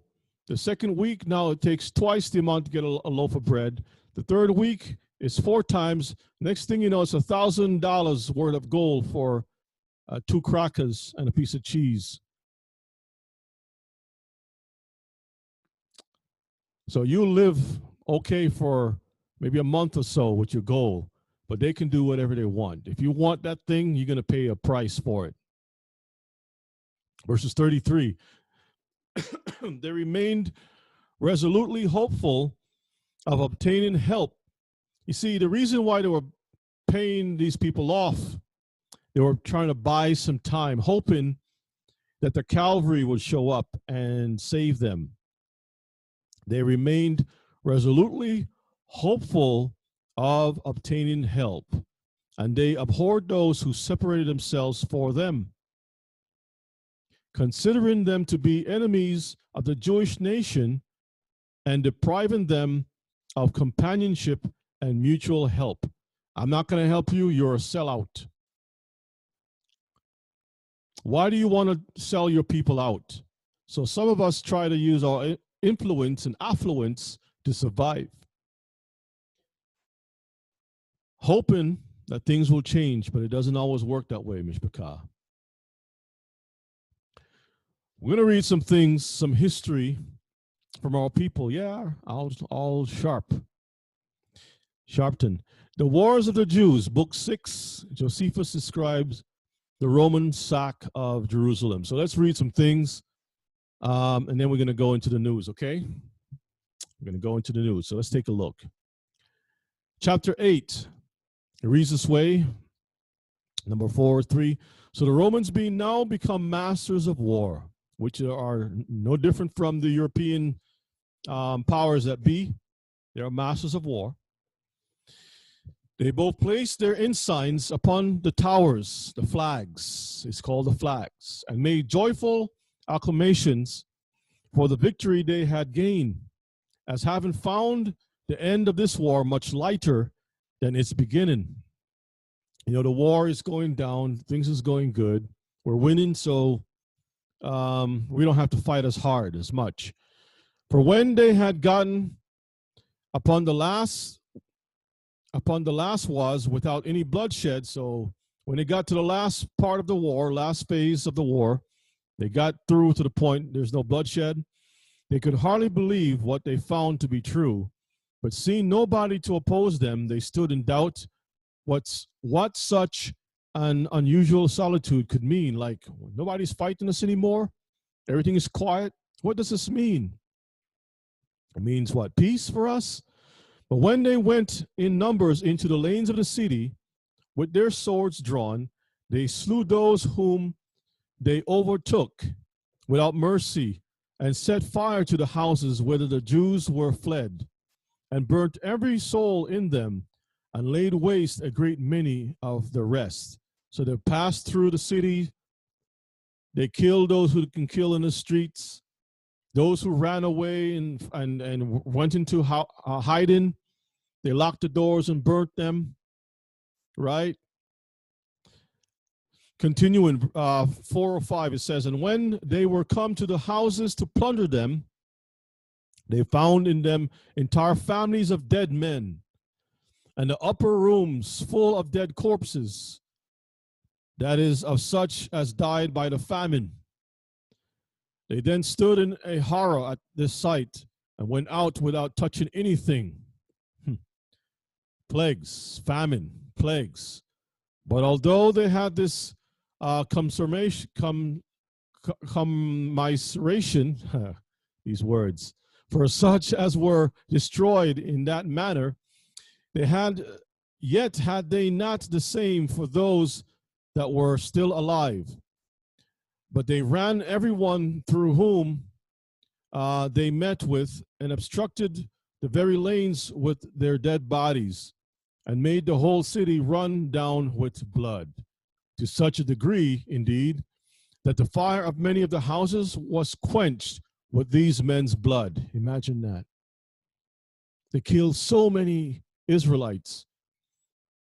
The second week, now it takes twice the amount to get a, a loaf of bread. The third week is four times. Next thing you know, it's a thousand dollars worth of gold for uh, two crackers and a piece of cheese. So you live okay for maybe a month or so with your goal, but they can do whatever they want. If you want that thing, you're going to pay a price for it. Verses 33 they remained resolutely hopeful of obtaining help. You see, the reason why they were paying these people off, they were trying to buy some time, hoping that the cavalry would show up and save them. They remained resolutely hopeful of obtaining help, and they abhorred those who separated themselves for them. Considering them to be enemies of the Jewish nation and depriving them of companionship and mutual help. I'm not going to help you, you're a sellout. Why do you want to sell your people out? So some of us try to use our influence and affluence to survive. Hoping that things will change, but it doesn't always work that way, Mishpachah. We're going to read some things, some history from our people. Yeah, all, all sharp. Sharpton. The Wars of the Jews, Book 6, Josephus describes the Roman sack of Jerusalem. So let's read some things, um, and then we're going to go into the news, okay? We're going to go into the news. So let's take a look. Chapter 8, it reads this way. Number 4, 3. So the Romans being now become masters of war, which are no different from the European um, powers that be. They are masters of war. They both placed their ensigns upon the towers, the flags, it's called the flags, and made joyful acclamations for the victory they had gained, as having found the end of this war much lighter than its beginning. You know, the war is going down, things is going good, we're winning, so um, we don't have to fight as hard as much. For when they had gotten upon the last upon the last was without any bloodshed. So when they got to the last part of the war, last phase of the war, they got through to the point there's no bloodshed. They could hardly believe what they found to be true, but seeing nobody to oppose them, they stood in doubt what's what such an unusual solitude could mean. Like nobody's fighting us anymore. Everything is quiet. What does this mean? It means what? Peace for us? But when they went in numbers into the lanes of the city with their swords drawn, they slew those whom they overtook without mercy and set fire to the houses whither the Jews were fled, and burnt every soul in them, and laid waste a great many of the rest. So they passed through the city. They killed those who can kill in the streets. Those who ran away and and, and went into uh, hiding, they locked the doors and burnt them, right? Continuing, uh, 4 or 5, it says, And when they were come to the houses to plunder them, they found in them entire families of dead men, and the upper rooms full of dead corpses, that is, of such as died by the famine. They then stood in a horror at this sight and went out without touching anything plagues, famine, plagues. But although they had this uh, commiseration, com, commiseration, these words, for such as were destroyed in that manner, they had yet had they not the same for those that were still alive. But they ran everyone through whom uh, they met with and obstructed the very lanes with their dead bodies and made the whole city run down with blood, to such a degree, indeed, that the fire of many of the houses was quenched with these men's blood. Imagine that. They killed so many Israelites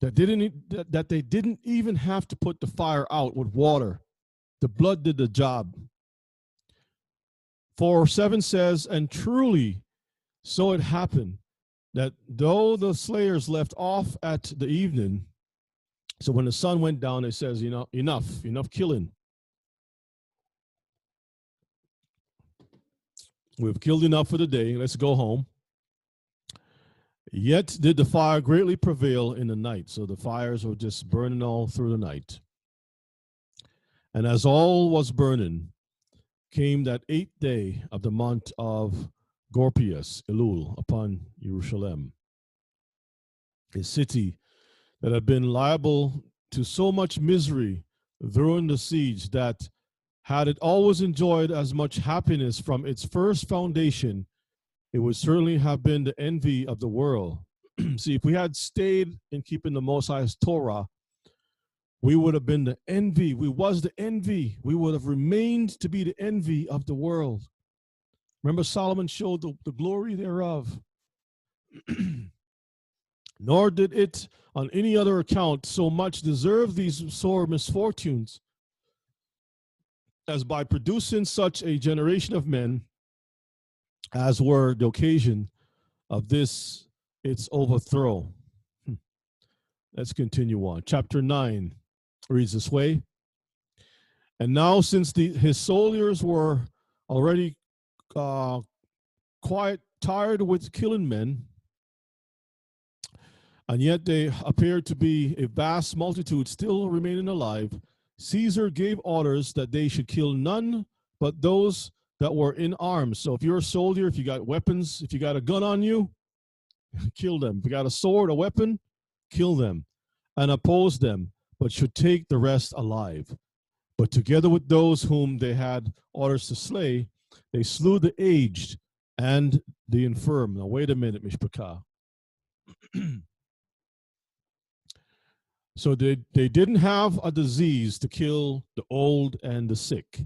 that didn't that, they didn't even have to put the fire out with water. The blood did the job. For 7 says, And truly so it happened that though the slayers left off at the evening, so when the sun went down, it says, you know, enough, enough killing. We've killed enough for the day. Let's go home. Yet did the fire greatly prevail in the night. So the fires were just burning all through the night. And as all was burning, came that eighth day of the month of Gorpieus, Elul, upon Jerusalem, a city that had been liable to so much misery during the siege that had it always enjoyed as much happiness from its first foundation, it would certainly have been the envy of the world. See, if we had stayed in keeping the Most High's Torah, we would have been the envy. We was the envy. We would have remained to be the envy of the world. Remember, Solomon showed the, the glory thereof. Nor did it on any other account so much deserve these sore misfortunes as by producing such a generation of men as were the occasion of this its overthrow. Hmm. Let's continue on. Chapter 9 reads this way. And now, since the, his soldiers were already uh, quite tired with killing men, and yet they appeared to be a vast multitude still remaining alive, Caesar gave orders that they should kill none but those that were in arms. So if you're a soldier, if you got weapons, if you got a gun on you, kill them. If you got a sword, a weapon, kill them and oppose them, but should take the rest alive. But together with those whom they had orders to slay, they slew the aged and the infirm. Now, wait a minute, Mishpachah. so they, they didn't have a disease to kill the old and the sick.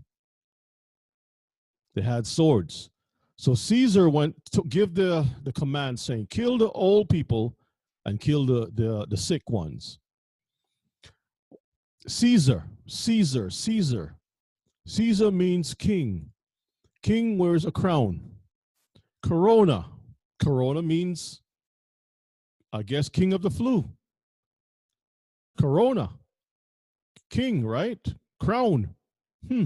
They had swords. So Caesar went to give the, the command saying, kill the old people and kill the, the, the sick ones. Caesar, Caesar, Caesar. Caesar means king. King wears a crown. Corona. Corona means, I guess, king of the flu. Corona. King, right? Crown. Hmm.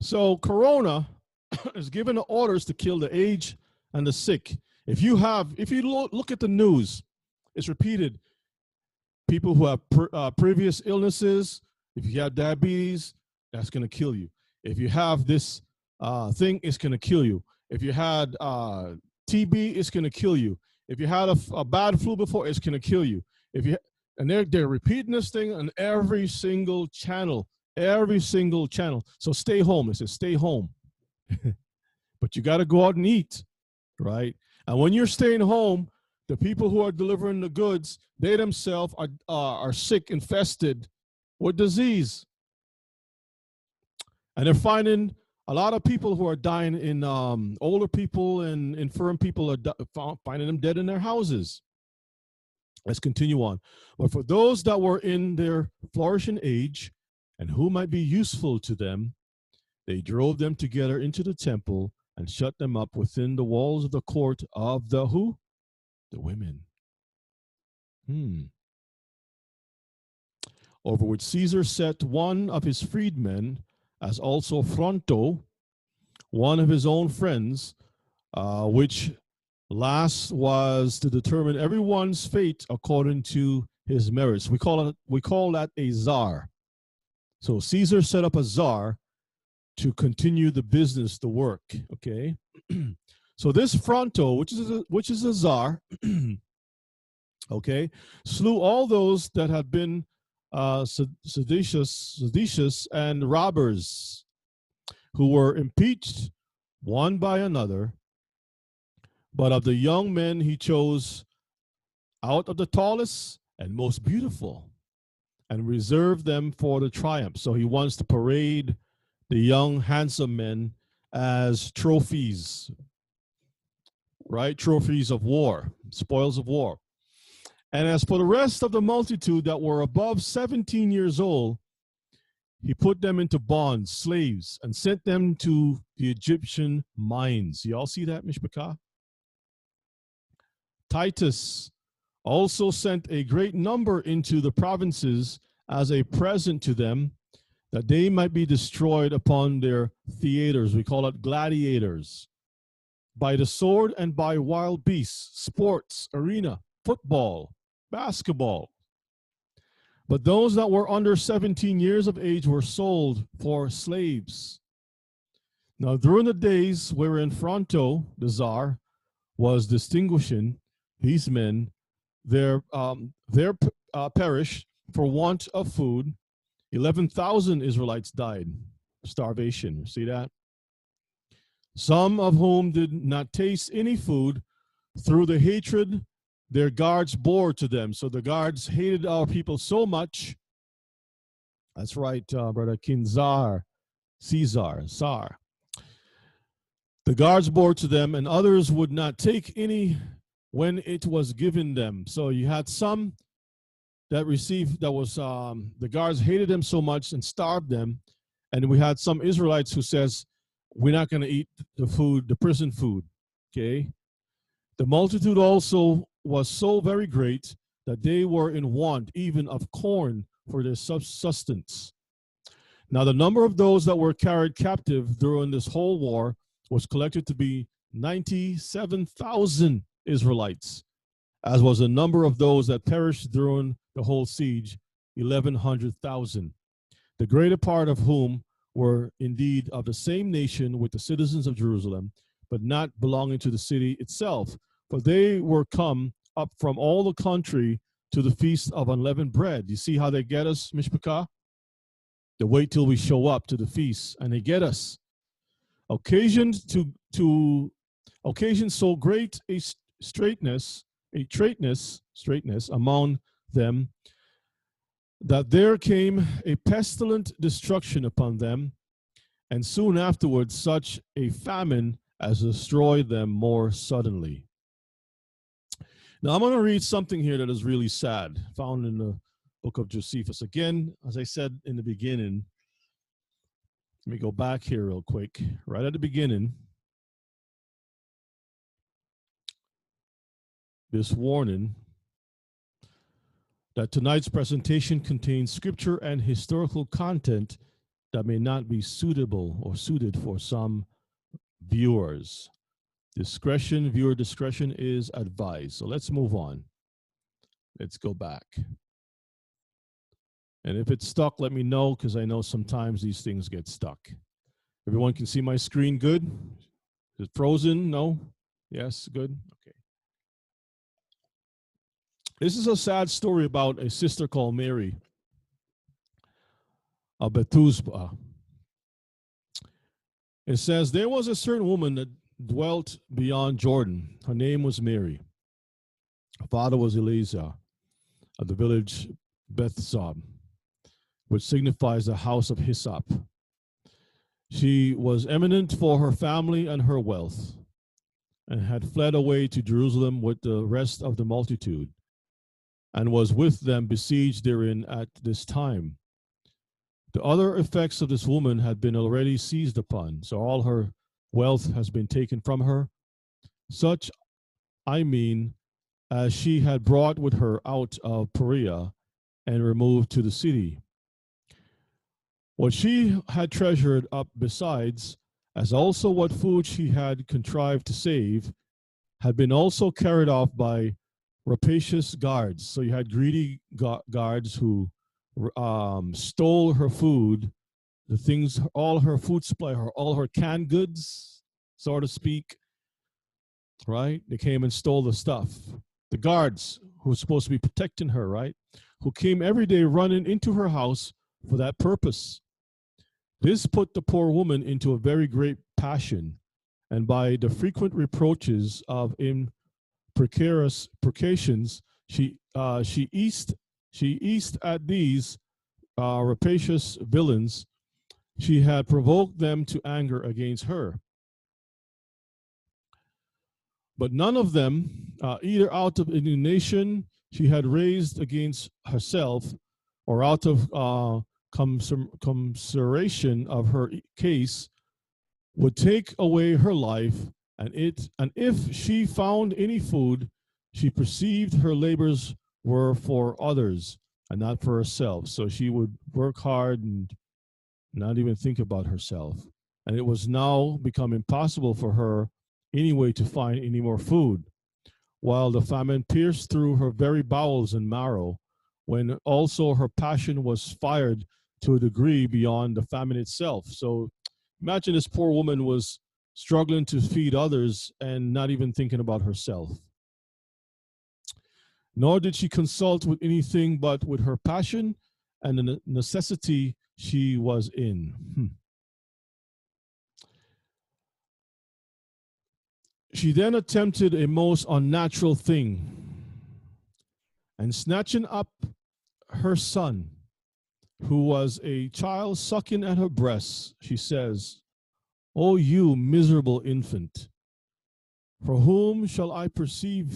So Corona is given orders to kill the aged and the sick. If you have, if you lo- look at the news, it's repeated. People who have pr- uh, previous illnesses, if you have diabetes, that's going to kill you. If you have this uh, thing, it's going to kill you. If you had uh, TB, it's going to kill you. If you had a, a bad flu before, it's going to kill you. If you and they're they're repeating this thing on every single channel, every single channel. So stay home. It says stay home. but you got to go out and eat, right? And when you're staying home, the people who are delivering the goods, they themselves are, uh, are sick, infested with disease. And they're finding a lot of people who are dying in um, older people and infirm people are di- finding them dead in their houses. Let's continue on. But for those that were in their flourishing age and who might be useful to them, they drove them together into the temple and shut them up within the walls of the court of the who? The women. Hmm. Over which Caesar set one of his freedmen, as also Fronto, one of his own friends, uh, which last was to determine everyone's fate according to his merits. We call it we call that a czar. So Caesar set up a czar to continue the business, the work. Okay, so this Fronto, which is a, which is a czar, okay, slew all those that had been uh, seditious, seditious and robbers, who were impeached one by another. But of the young men he chose out of the tallest and most beautiful, and reserved them for the triumph. So he wants to parade the young, handsome men as trophies, right? Trophies of war, spoils of war. And as for the rest of the multitude that were above 17 years old, he put them into bonds, slaves, and sent them to the Egyptian mines. Y'all see that, Mishpachah? Titus also sent a great number into the provinces as a present to them that they might be destroyed upon their theaters. We call it gladiators. By the sword and by wild beasts, sports, arena, football, basketball. But those that were under 17 years of age were sold for slaves. Now, during the days wherein Fronto, the czar, was distinguishing these men, their, um, their uh, perished for want of food 11,000 Israelites died, starvation. See that? Some of whom did not taste any food through the hatred their guards bore to them. So the guards hated our people so much. That's right, uh, brother Kinzar, Caesar, Tsar. The guards bore to them, and others would not take any when it was given them. So you had some that received that was um, the guards hated them so much and starved them, and we had some Israelites who says we're not going to eat the food, the prison food. Okay, the multitude also was so very great that they were in want even of corn for their subsistence. Now, the number of those that were carried captive during this whole war was collected to be 97,000 Israelites, as was the number of those that perished during the whole siege, 1,100,000, the greater part of whom were indeed of the same nation with the citizens of Jerusalem, but not belonging to the city itself, for they were come up from all the country to the feast of unleavened bread. You see how they get us, Mishpachah? They wait till we show up to the feast and they get us. Occasioned to to occasion so great a straightness, a straightness, straightness among them that there came a pestilent destruction upon them, and soon afterwards such a famine as destroyed them more suddenly. Now, I'm going to read something here that is really sad, found in the book of Josephus. Again, as I said in the beginning, let me go back here real quick. Right at the beginning, this warning that tonight's presentation contains scripture and historical content that may not be suitable or suited for some viewers. Discretion, viewer discretion is advised. So let's move on. Let's go back. And if it's stuck, let me know because I know sometimes these things get stuck. Everyone can see my screen good? Is it frozen? No? Yes, good. This is a sad story about a sister called Mary of Bethusba. It says, There was a certain woman that dwelt beyond Jordan. Her name was Mary. Her father was Eleazar of the village Bethezob, which signifies the house of Hyssop. She was eminent for her family and her wealth, and had fled away to Jerusalem with the rest of the multitude and was with them besieged therein at this time. The other effects of this woman had been already seized upon, so all her wealth has been taken from her. Such, I mean, as she had brought with her out of Perea and removed to the city. What she had treasured up besides, as also what food she had contrived to save, had been also carried off by rapacious guards. So you had greedy guards who um, stole her food, the things, all her food supply, her all her canned goods, so to speak. Right? They came and stole the stuff. The guards who were supposed to be protecting her, right? Who came every day running into her house for that purpose. This put the poor woman into a very great passion, and by the frequent reproaches of him precarious precations, she uh, she east she east at these uh, rapacious villains. She had provoked them to anger against her. But none of them, uh, either out of indignation she had raised against herself, or out of uh, commiseration of her case, would take away her life and it and if she found any food, she perceived her labors were for others and not for herself. So she would work hard and not even think about herself. And it was now become impossible for her anyway to find any more food, while the famine pierced through her very bowels and marrow, when also her passion was fired to a degree beyond the famine itself. So imagine this poor woman was struggling to feed others and not even thinking about herself. Nor did she consult with anything but with her passion and the necessity she was in. Hmm. She then attempted a most unnatural thing and snatching up her son, who was a child sucking at her breasts, she says, O you miserable infant, for whom shall I perceive